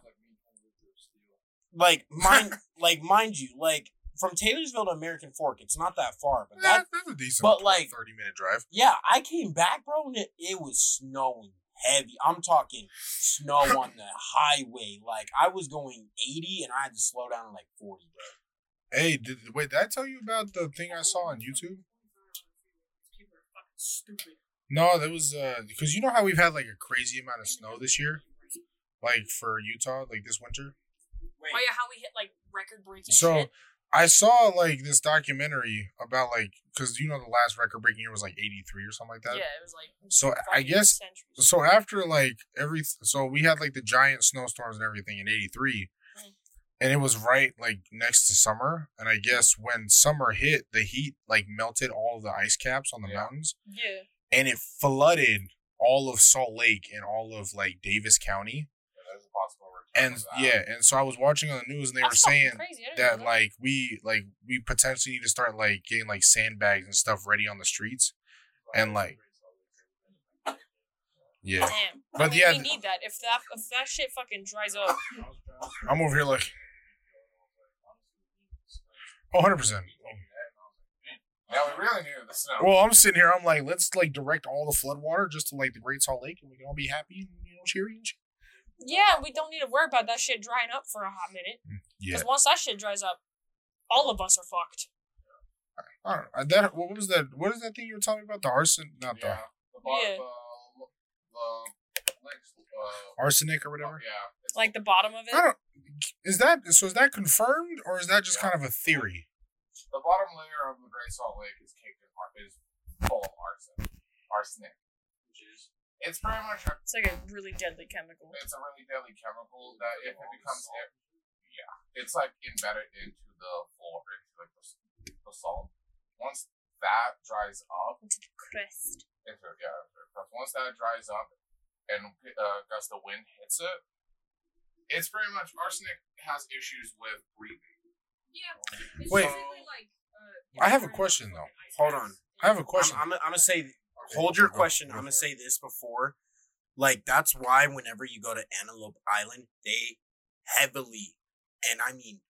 like mind, like mind you, like from Taylorsville to American Fork, it's not that far, but that That, that's a decent but, like- 30 minute drive. yeah, I came back, bro, and it, it was snowing heavy. I'm talking snow (laughs) on the highway. Like I was going 80 and I had to slow down to like 40, bro. Hey, did, wait, did I tell you about the thing I saw on YouTube? People are fucking stupid. No, that was uh because you know how we've had like a crazy amount of snow this year, like for Utah, like this winter. Oh yeah, how we hit like record breaking So shit. I saw like this documentary about like because you know the last record breaking year was like eighty three or something like that. yeah, it was like. So I guess centuries. so after like every so we had like the giant snowstorms and everything in 83 Mhm. and it was right like next to summer and i guess when summer hit the heat like melted all of the ice caps on the Yeah. mountains Yeah. and it flooded all of salt lake and all of like davis county There's a possible return and yeah and so i was watching on the news and they were That's fucking saying crazy. I didn't that like we like we potentially need to start like getting like sandbags and stuff ready on the streets and like yeah Damn. But I mean, yeah, we need that. If that if that shit fucking dries up, i'm over here like oh, 100% Yeah, we really needed the snow. Well, I'm sitting here. I'm like, let's like direct all the flood water just to like the Great Salt Lake, and we can all be happy and you know cheery and shit. Yeah, we don't need to worry about that shit drying up for a hot minute. Yeah, Because once that shit dries up, all of us are fucked. I don't know. Uh, That what was that? What is that thing you were telling me about? The arson, not yeah. the The, bar, Yeah. the, the, uh, arsenic or whatever. yeah. It's, Like the bottom of it. I don't. Is that so? Is that confirmed or is that just kind of a theory? the bottom layer of the Great Salt Lake is caked in ar- is full of arson, arsenic, which is it's pretty much a, It's like a really deadly chemical. it's a really deadly chemical that if it becomes it, yeah, it's like embedded into the floor into like the, the salt. Once that dries up, Into the crust. into yeah, into the crust. once that dries up and uh, gust the wind hits it, it's pretty much arsenic has issues with breathing. Yeah. Wait. basically like. Uh, I have a question, though. Hold on. I have a I'm, question. I'm, I'm gonna say, Okay, hold your question. I'm gonna say this before. Like that's why whenever you go to Antelope Island, they heavily, and I mean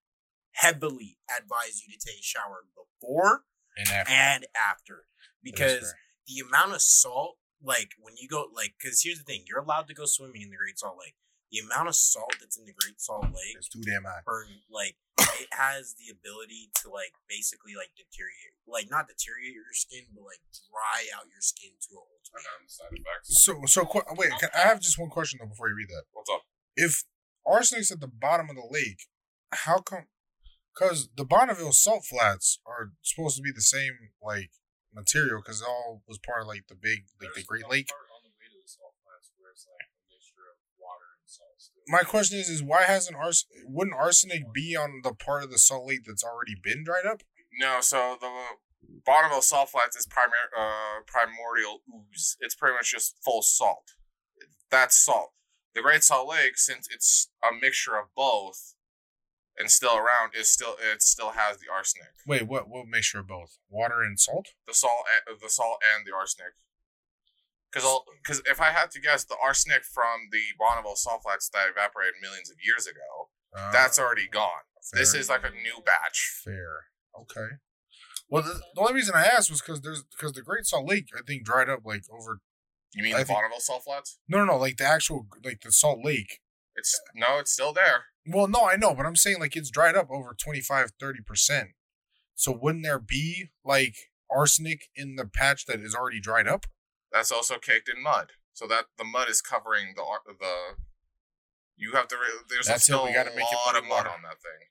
heavily, advise you to take a shower before And after, and after because the amount of salt, like when you go, like, because here's the thing, you're allowed to go swimming in the Great Salt Lake. The amount of salt that's in the Great Salt Lake, it's too damn high. burn, like, it has the ability to, like, basically, like, deteriorate, like, not deteriorate your skin, but like dry out your skin to a ultimate. And side effects. So, so qu- wait. Can, I have just one question though before you read that. What's up? If arsenic's at the bottom of the lake, how come? Because the Bonneville salt flats are supposed to be the same like material because it all was part of like the big like the Great Lake. on the way to the salt flats where it's like a mixture of water and salt. Still. My question is, is why hasn't ars wouldn't arsenic be on the part of the salt lake that's already been dried up? No, so the bottom Bonneville Salt Flats is primar- uh, primordial ooze. It's pretty much just full salt. That's salt. The Great Salt Lake, since it's a mixture of both and still around, is still it still has the arsenic. Wait, what? What mixture of both? Water and salt? The salt, the salt, and the arsenic. Because because if I had to guess, the arsenic from the Bonneville Salt Flats that evaporated millions of years ago, Uh, that's already gone. This is like a new batch. fair. Okay. Well, the, the only reason I asked was because there's because the Great Salt Lake I think dried up like over You mean I the think- Bonneville Salt Flats? no no no like the actual like the Salt Lake. It's no, it's still there. Well, no, I know, but I'm saying like it's dried up over 25 30 percent. So wouldn't there be like arsenic in the patch that is already dried up? That's also caked in mud, so that the mud is covering the the. You have to. Re- there's That's it, still we gotta a make it lot muddy of mud water. on that thing.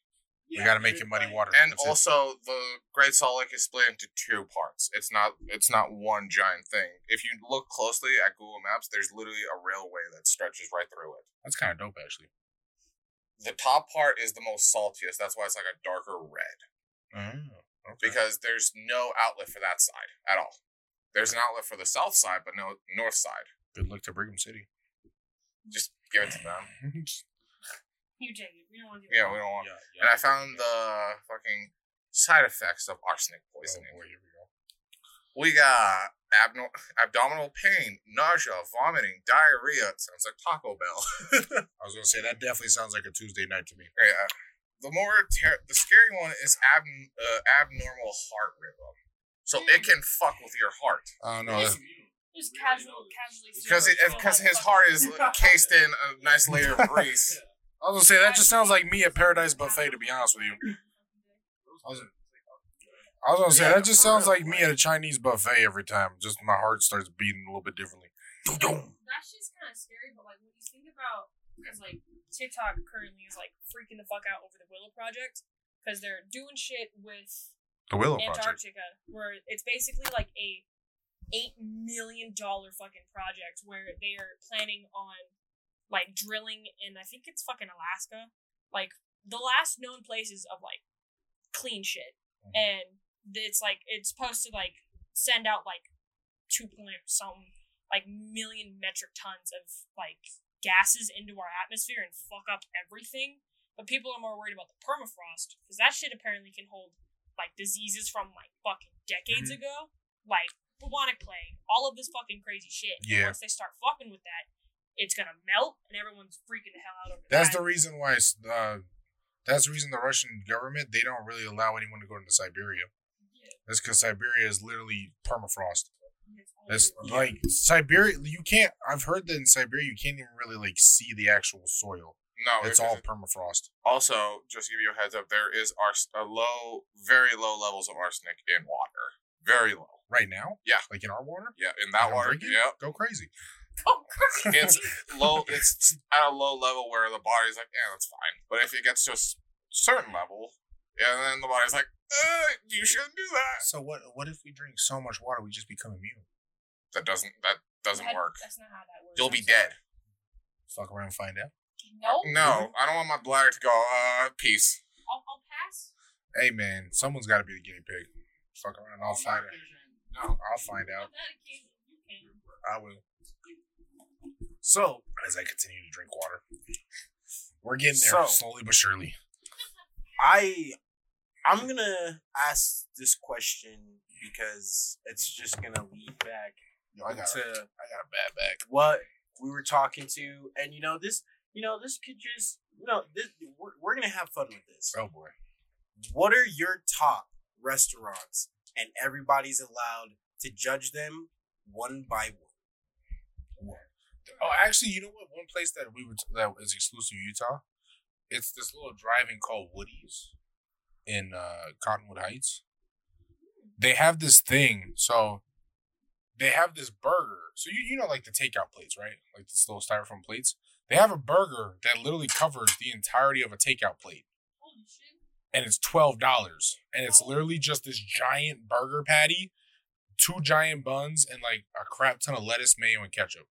We gotta make it muddy water. And That's it. also, the Great Salt Lake is split into two parts. It's not it's not one giant thing. If you look closely at Google Maps, there's literally a railway that stretches right through it. that's kind of dope, actually. The top part is the most saltiest. That's why it's like a darker red Oh, okay. because there's no outlet for that side at all. There's an outlet for the south side, but no north side. Good luck to Brigham City. Just give it to them. (laughs) You take it. We don't want to. Yeah, we don't want. yeah, And I found the fucking side effects of arsenic Oh, poisoning. boy, here we go. We got abno- abdominal pain, nausea, vomiting, diarrhea. It sounds like Taco Bell. (laughs) I was gonna say that definitely sounds like a Tuesday night to me. yeah. The more ter- the scary one is ab- uh, abnormal heart rhythm. So it can fuck with your heart Oh no, Just, just casual, casually. because it because his heart is (laughs) cased in a nice layer of (laughs) grease. I was gonna say that just sounds like me at Paradise Buffet. To be honest with you, I was, I was gonna say that just sounds like me at a Chinese buffet every time. Just my heart starts beating a little bit differently. That's just kind of scary, but like when you think about, because like TikTok currently is like freaking the fuck out over the Willow Project because they're doing shit with The Willow Project. Antarctica, where it's basically like a eight million dollar fucking project where they are planning on like drilling in I think it's fucking Alaska, like the last known places of like clean shit, Mhm. and it's like it's supposed to like send out like two point some like million metric tons of like gases into our atmosphere and fuck up everything. But people are more worried about the permafrost because that shit apparently can hold like diseases from like fucking decades ago, like bubonic plague, all of this fucking crazy shit. And Yeah. Once they start fucking with that, it's gonna melt and everyone's freaking the hell out over That's that. the reason why. it's, Uh, that's the reason the Russian government they don't really allow anyone to go into Siberia. Yeah, That's because Siberia is literally permafrost. it's That's like Siberia. You can't. I've heard that in Siberia you can't even really like see the actual soil. No, It's because all permafrost. Also, just to give you a heads up, there is ars- a low, very low levels of arsenic in water. Very low. Right now, Yeah. like in our water. Yeah, in that Like, water. Yeah, Go crazy. (laughs) Oh, crazy. it's low. It's at a low level where the body's like, yeah, that's fine. But if it gets to a certain level, yeah, then the body's like, uh, you shouldn't do that. So what? What if we drink so much water we just become immune? That doesn't. That doesn't That- work. That's not how that works. You'll be dead. Fuck around and find out. No, No, I don't want my bladder to go. Uh, peace. I'll, I'll pass. Hey man, someone's got to be the guinea pig. Fuck around, I'll find out. No. I'll find out. you can. I will. So As I continue to drink water, we're getting there So- slowly but surely. (laughs) I I'm gonna ask this question because it's just gonna lead back Yo, I got, to a, I got a bad back. what we were talking to, and you know this, you know this could just, you know, this we're, we're gonna have fun with this. Oh boy. What are your top restaurants, and everybody's allowed to judge them one by one. Oh, actually, you know what? One place that we would that is exclusive to Utah, it's this little drive-in called Woody's in uh, Cottonwood Heights. They have this thing, so they have this burger. So you you know like the takeout plates, right? Like this little styrofoam plates. They have a burger that literally covers the entirety of a takeout plate, and it's twelve dollars. And it's literally just this giant burger patty, two giant buns, and like a crap ton of lettuce, mayo, and ketchup.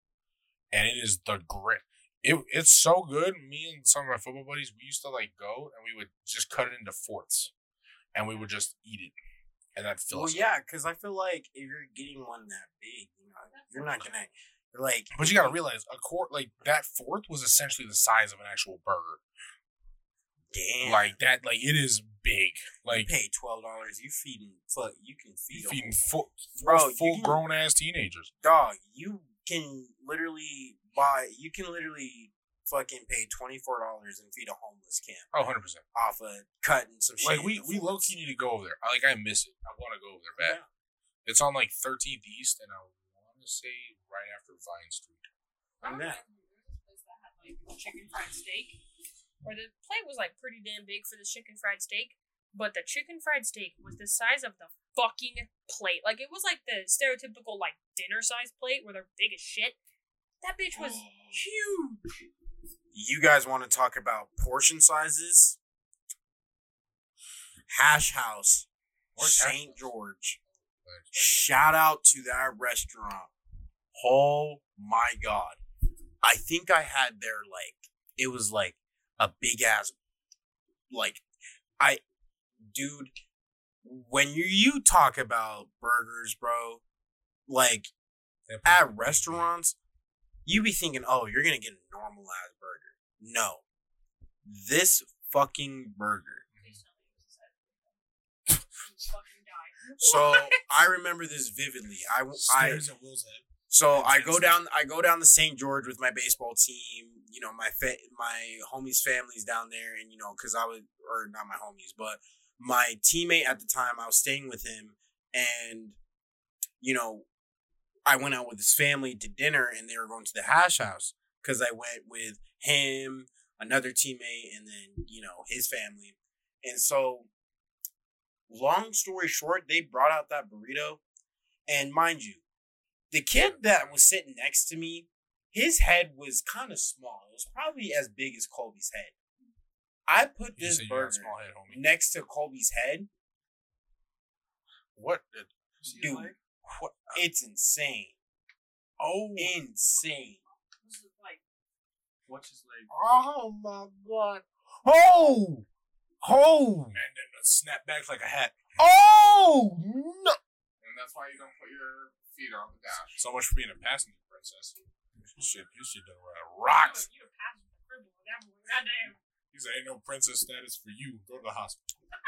And it is the grit. It it's so good. Me and some of my football buddies, we used to like go and we would just cut it into fourths, and we would just eat it, and that fills. Well, fills. yeah, because I feel like if you're getting one that big, you know, you're not gonna like. But you gotta realize a quart like that fourth was essentially the size of an actual burger. damn, Like that, like it is big. you Like pay twelve dollars, you feeding fuck, you can feed you feeding full, Bro, full can- grown ass teenagers. dog. You can literally buy. You can literally fucking pay twenty four dollars and feed a homeless camp Oh, 100 percent. off of cutting some shit. Like we we low key need to go over there. Like I miss it. I want to go over there bad. Yeah. It's on like 13th East, and I to say right after Vine Street. I Yeah. remember there place that had like chicken fried steak, where the plate was like pretty damn big for the chicken fried steak, but the chicken fried steak was the size of the fucking plate. Like it was like the stereotypical like dinner size plate where they're big as shit. That bitch was oh. huge. You guys want to talk about portion sizes? Hash House, Where's Hash St. George. Shout out to that restaurant. Oh my god. I think I had their like it was like a big ass like I dude when you you talk about burgers, bro, like at restaurants, you be thinking, "Oh, you're going to get a normal ass burger." No. This fucking burger. Please tell me it was a side. You fucking die. So, I remember this vividly. I I Stairs at Will's head. So I go down. I go down to St. George with my baseball team. You know, my fa- my homies' families down there, and you know, cause I was, or not my homies, but my teammate at the time. I was staying with him, and you know, I went out with his family to dinner, and they were going to the hash house because I went with him, another teammate, and then you know his family, and so. Long story short, they brought out that burrito, and mind you, the kid that was sitting next to me, his head was kind of small. It was probably as big as Kolby's head. I put You this said you had a burger small head, homie. next to Kolby's head. What? Dude, what? It's insane. Oh, Insane. What's it like? What's his leg? Oh my god. Oh! Oh! and then a snap back like a hat. Oh! No! And that's why you don't put your feet on the dash. So much for being a passenger princess. You should, you should done around rocks. You a passenger cripple with that boy. Goddamn. He said, "Ain't no princess status for you. Go to the hospital." (laughs)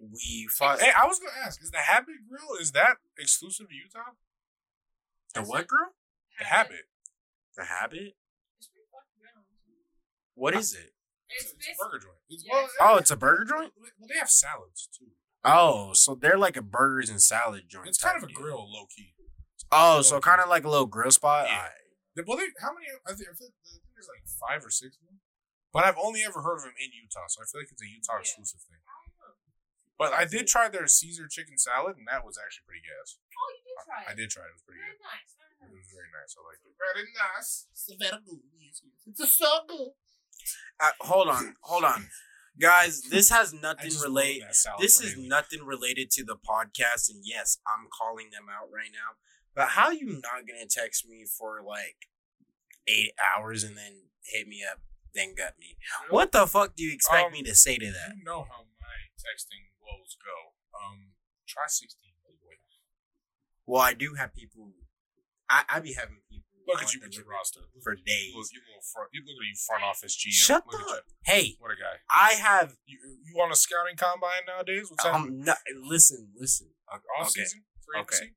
We fought. Hey, I was gonna ask: Is the Habit Grill is that exclusive to Utah? The what girl? The Habit. The habit? It's pretty fucking good. honestly. What is it? It's, It's, a burger joint. It's, Yeah. Oh, it's a burger joint? Well, they have salads too. Oh, so they're like a burgers and salad joint. It's kind of a deal. grill, low key. Oh, so kind of like a little grill spot. Yeah. Alright. Well, they, how many? I think, I think there's like five or six of them. But I've only ever heard of them in Utah, so I feel like it's a Utah Yeah. exclusive thing. I don't know. But I did try their Caesar chicken salad, and that was actually pretty gas. Oh, you did try it. I did try it; it was pretty Very good. nice. Very It was very nice. I liked it. Very nice. It's very good. Yes, yes. It's so good. Uh, hold on, hold on, guys. (laughs) This has nothing relate. love that salad This is nothing related to the podcast, and yes, I'm calling them out right now. But how you not gonna text me for like eight hours and then hit me up, then gut me? What the fuck do you expect Um, me to say to that? You know how my texting woes go. Um, try sixteen, boy. Well, I do have people. I I be having people. Look at you with your roster for You days. little, you little front. You look at you front office GM. Shut look you. Hey, What a guy. I have. You you on a scouting combine nowadays? What's happening? Um, no, listen, listen. Off okay. season? Okay.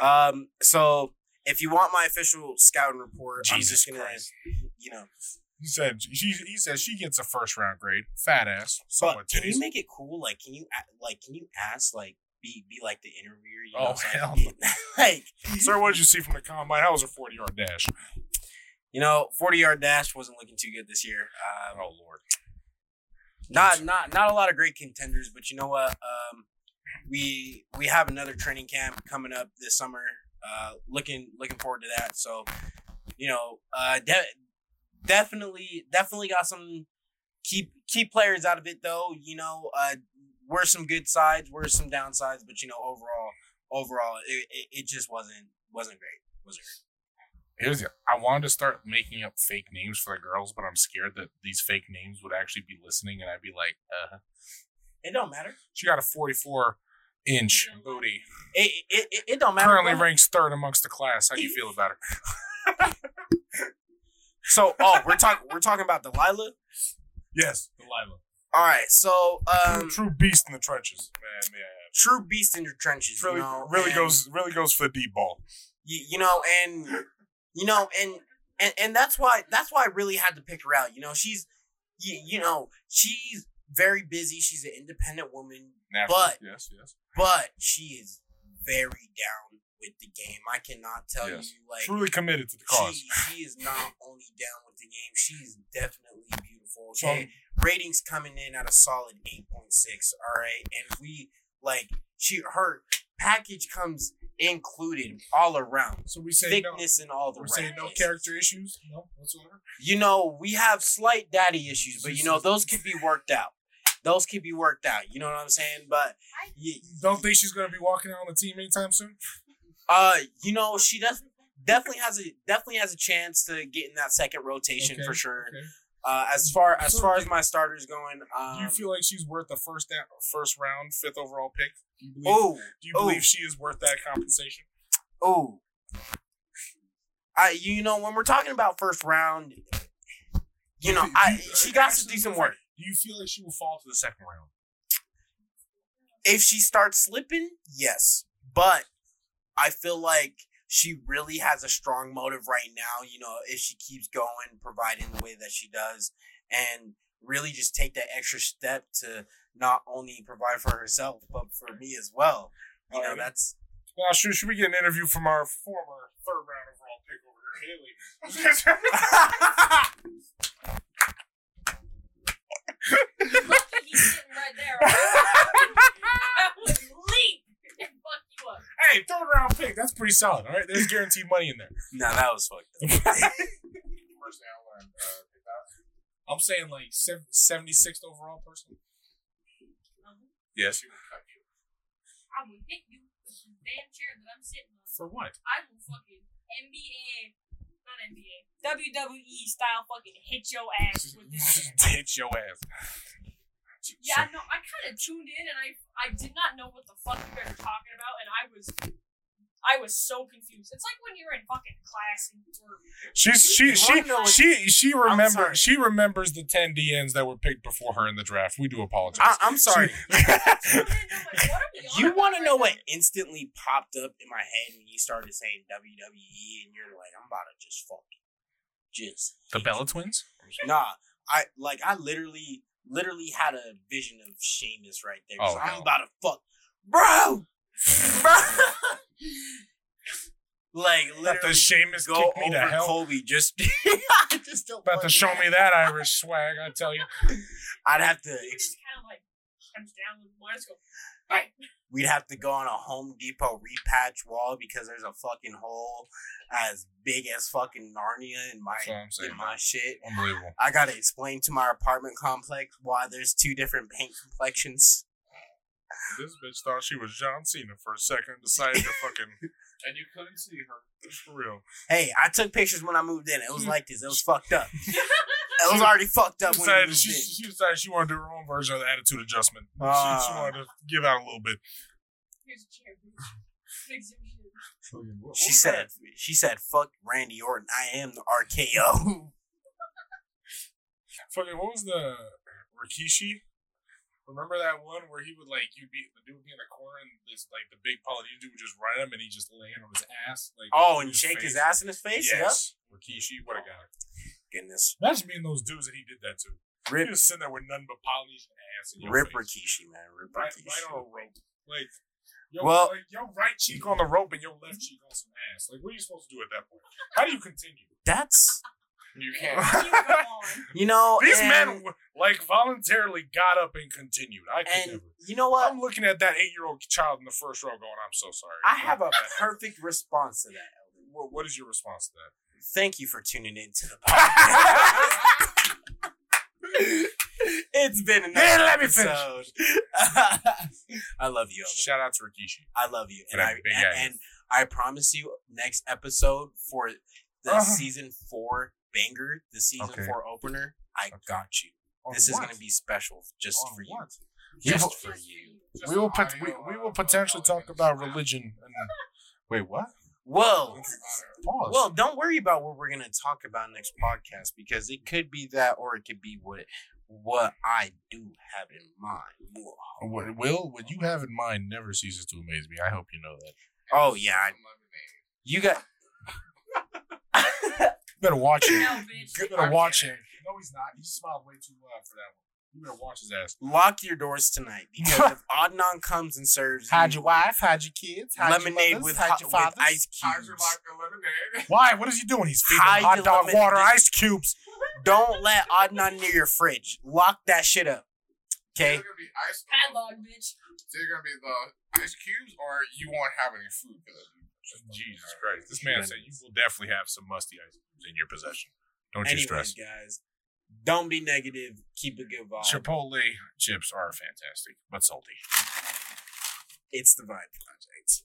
Um, so if you want my official scouting report, I'm Jesus just gonna, Christ. you know. He said she. He said she gets a first round grade. Fat ass. But can titties. you make it cool? Like, can you like can you ask like be be like the interviewer? You Oh, know, so hell get- (laughs) like Sir, what did you see from the combine? How was a forty yard dash? you know, forty yard dash wasn't looking too good this year. Um, Oh lord. not not not a lot of great contenders, but you know what? Um, we we have another training camp coming up this summer. Uh, looking looking forward to that. So, you know, uh, de- definitely definitely got some key key players out of it though. You know, uh, were some good sides, were some downsides, but you know, overall overall it, it, it just wasn't wasn't great. Wasn't great. Here's the, I wanted to start making up fake names for the girls, but I'm scared that these fake names would actually be listening, and I'd be like, uh, It don't matter. she got a 44 inch booty. It it, it, it don't matter. Currently ranks third amongst the class. How do you feel about her? (laughs) So, oh, we're talking we're talking about Delilah. Yes, Delilah. All right, so um, true, true beast in the trenches, man. Yeah, true beast in your trenches. really, you know, really and goes, really goes for the deep ball. You, you know, and you know, and and and that's why that's why I really had to pick her out. You know, she's you, you know she's very busy. She's an independent woman, Naturally. But- yes, yes, but she is very down with the game. I cannot tell Yes. you like truly committed to the cause. She, she is not only down with the game, she's definitely beautiful. So- Okay, ratings coming in at a solid eight point six. All right, and we like she her package comes included all around So we say thickness and all the no. We're saying no character issues, no whatsoever. You know, we have slight daddy issues, but you know those could be worked out. those could be worked out. You know what I'm saying? But I y- Don't think she's gonna be walking out on the team anytime soon. uh, you know, she does definitely has a definitely has a chance to get in that second rotation Okay, for sure. Okay. Uh, as far as far as my starters going, Do um, you feel like she's worth the first first round, fifth overall pick? Do you believe? oh do you oh. believe she is worth that compensation? oh, I you know when we're talking about first round, you know, Do I she got to do some do work. Do you feel like she will fall to the second round? If she starts slipping, yes, but I feel like she really has a strong motive right now. You know, if she keeps going, providing the way that she does, and really just take that extra step to not only provide for herself but for me as well. You know, Alrighty. that's Now, should, should we get an interview from our former third round overall pick over here, Hailiee? Lucky he's sitting right there. I would leap and fuck you up. hey, third round pick. That's pretty solid. All right, there's guaranteed money in there. (laughs) no, that was fucked up. (laughs) First I learned. Uh, I'm saying like 76th overall person. Um, Yes, he will cut you. I will hit you with the damn chair that I'm sitting on. For what? I will fucking NBA, not NBA, WWE style fucking hit your ass (laughs) with this chair. Hit your ass. Yeah, no, I kind of tuned in and I I did not know what the fuck you guys were talking about, and I was I was so confused. It's like when you're in fucking class and or She's she she wanna know what- she she sorry. remembers she remembers the ten DNs that were picked before her in the draft. We do apologize. I, I'm sorry. I (laughs) tuned in and I'm like, what are we on You want to know what instantly popped up in my head when you started saying WWE, and you're like, I'm about to just fucking just the Bella twins. Nah, I like I literally literally had a vision of Sheamus right there. Oh, So I'm hell. about to fuck, bro, bro. (laughs) like About literally to Sheamus go kick me to over hell. Kobe. Just, (laughs) just to About to show that. me (laughs) that Irish swag. I tell you. I'd have to. You ex- just kind of like comes down with one. Let's go. Right. We'd have to go on a Home Depot repatch wall because there's a fucking hole as big as fucking Narnia in my That's what I'm saying, in my man. shit. Unbelievable. I gotta explain to my apartment complex why there's two different paint complexions. This bitch thought she was John Cena for a second. Decided to fucking (laughs) And you couldn't see her. for real. Hey, I took pictures when I moved in. It was like this. It was fucked up. (laughs) It was already fucked up when I Decided moved she, in. she decided she wanted to do her own version of the attitude adjustment. she, she Ah. wanted to give out a little bit. Here's a chair. Fix your shit. She said, "She said, fuck Randy Orton. I am the RKO." Fucking what was the Rikishi? Remember that one where he would like you be the dude would be in the corner and this like the big Polynesian dude would just run him and he just lay on his ass like Oh, in and shake his face? ass in his face. Yes, Rikishi, what a guy! Yep. Goodness, Imagine being those dudes that he did that to. He rip, was sitting there with nothing but Polynesian ass in your rip face. Rikishi, man, rip right, Rikishi. right on a rope. Like, your, Well- like, your right cheek on the rope and your left cheek on some ass. Like, what are you supposed to do at that point? How do you continue? That's You can't. you go on. you know. These and, men, w- like, voluntarily got up and continued. I could and never. you know what? I'm looking at that eight year old child in the first row going, I'm so sorry. I have a (laughs) perfect response to that. What, what is your response to that? Thank you for tuning in to the (laughs) podcast. it's been another Man, let me finish. episode. (laughs) I love you. Shout out to Rikishi. I love you, and I and, and I promise you, next episode for the Uh-huh. season four banger, the season Okay. four opener, I Okay. got you. On this is what? going to be special just On for you. what? Just will- for you. We will, pot- we, we will potentially talk about religion. And, (laughs) wait, what? Well, Pause. well, don't worry about what we're going to talk about next podcast because it could be that, or it could be what what I do have in mind. Whoa. What, Will, what you have in mind never ceases to amaze me. I hope you know that. Oh yeah, I- you got. (laughs) You better watch him. No. You better watch him. No, he's not. He smiled way too loud for that one. You better watch his ass. Lock your doors tonight because (laughs) if Adnan comes and serves hide you your wife? Hide your kids? lemonade with, hot, with ice cubes. lemonade? (laughs) Why? What is he doing? He's feeding Hide hot dog lemon- water ice cubes. (laughs) Don't let Adnan near your fridge. Lock that shit up. Okay? It's gonna be ice. Padlock, bitch. Is it gonna be the ice cubes, or you won't have any food? Jesus Christ. This man said you will definitely have some musty ice cubes in your possession. Don't you Anyways, stress. guys, Don't be negative. Keep a good vibe. Chipotle chips are fantastic, but salty. It's the Vibe Project.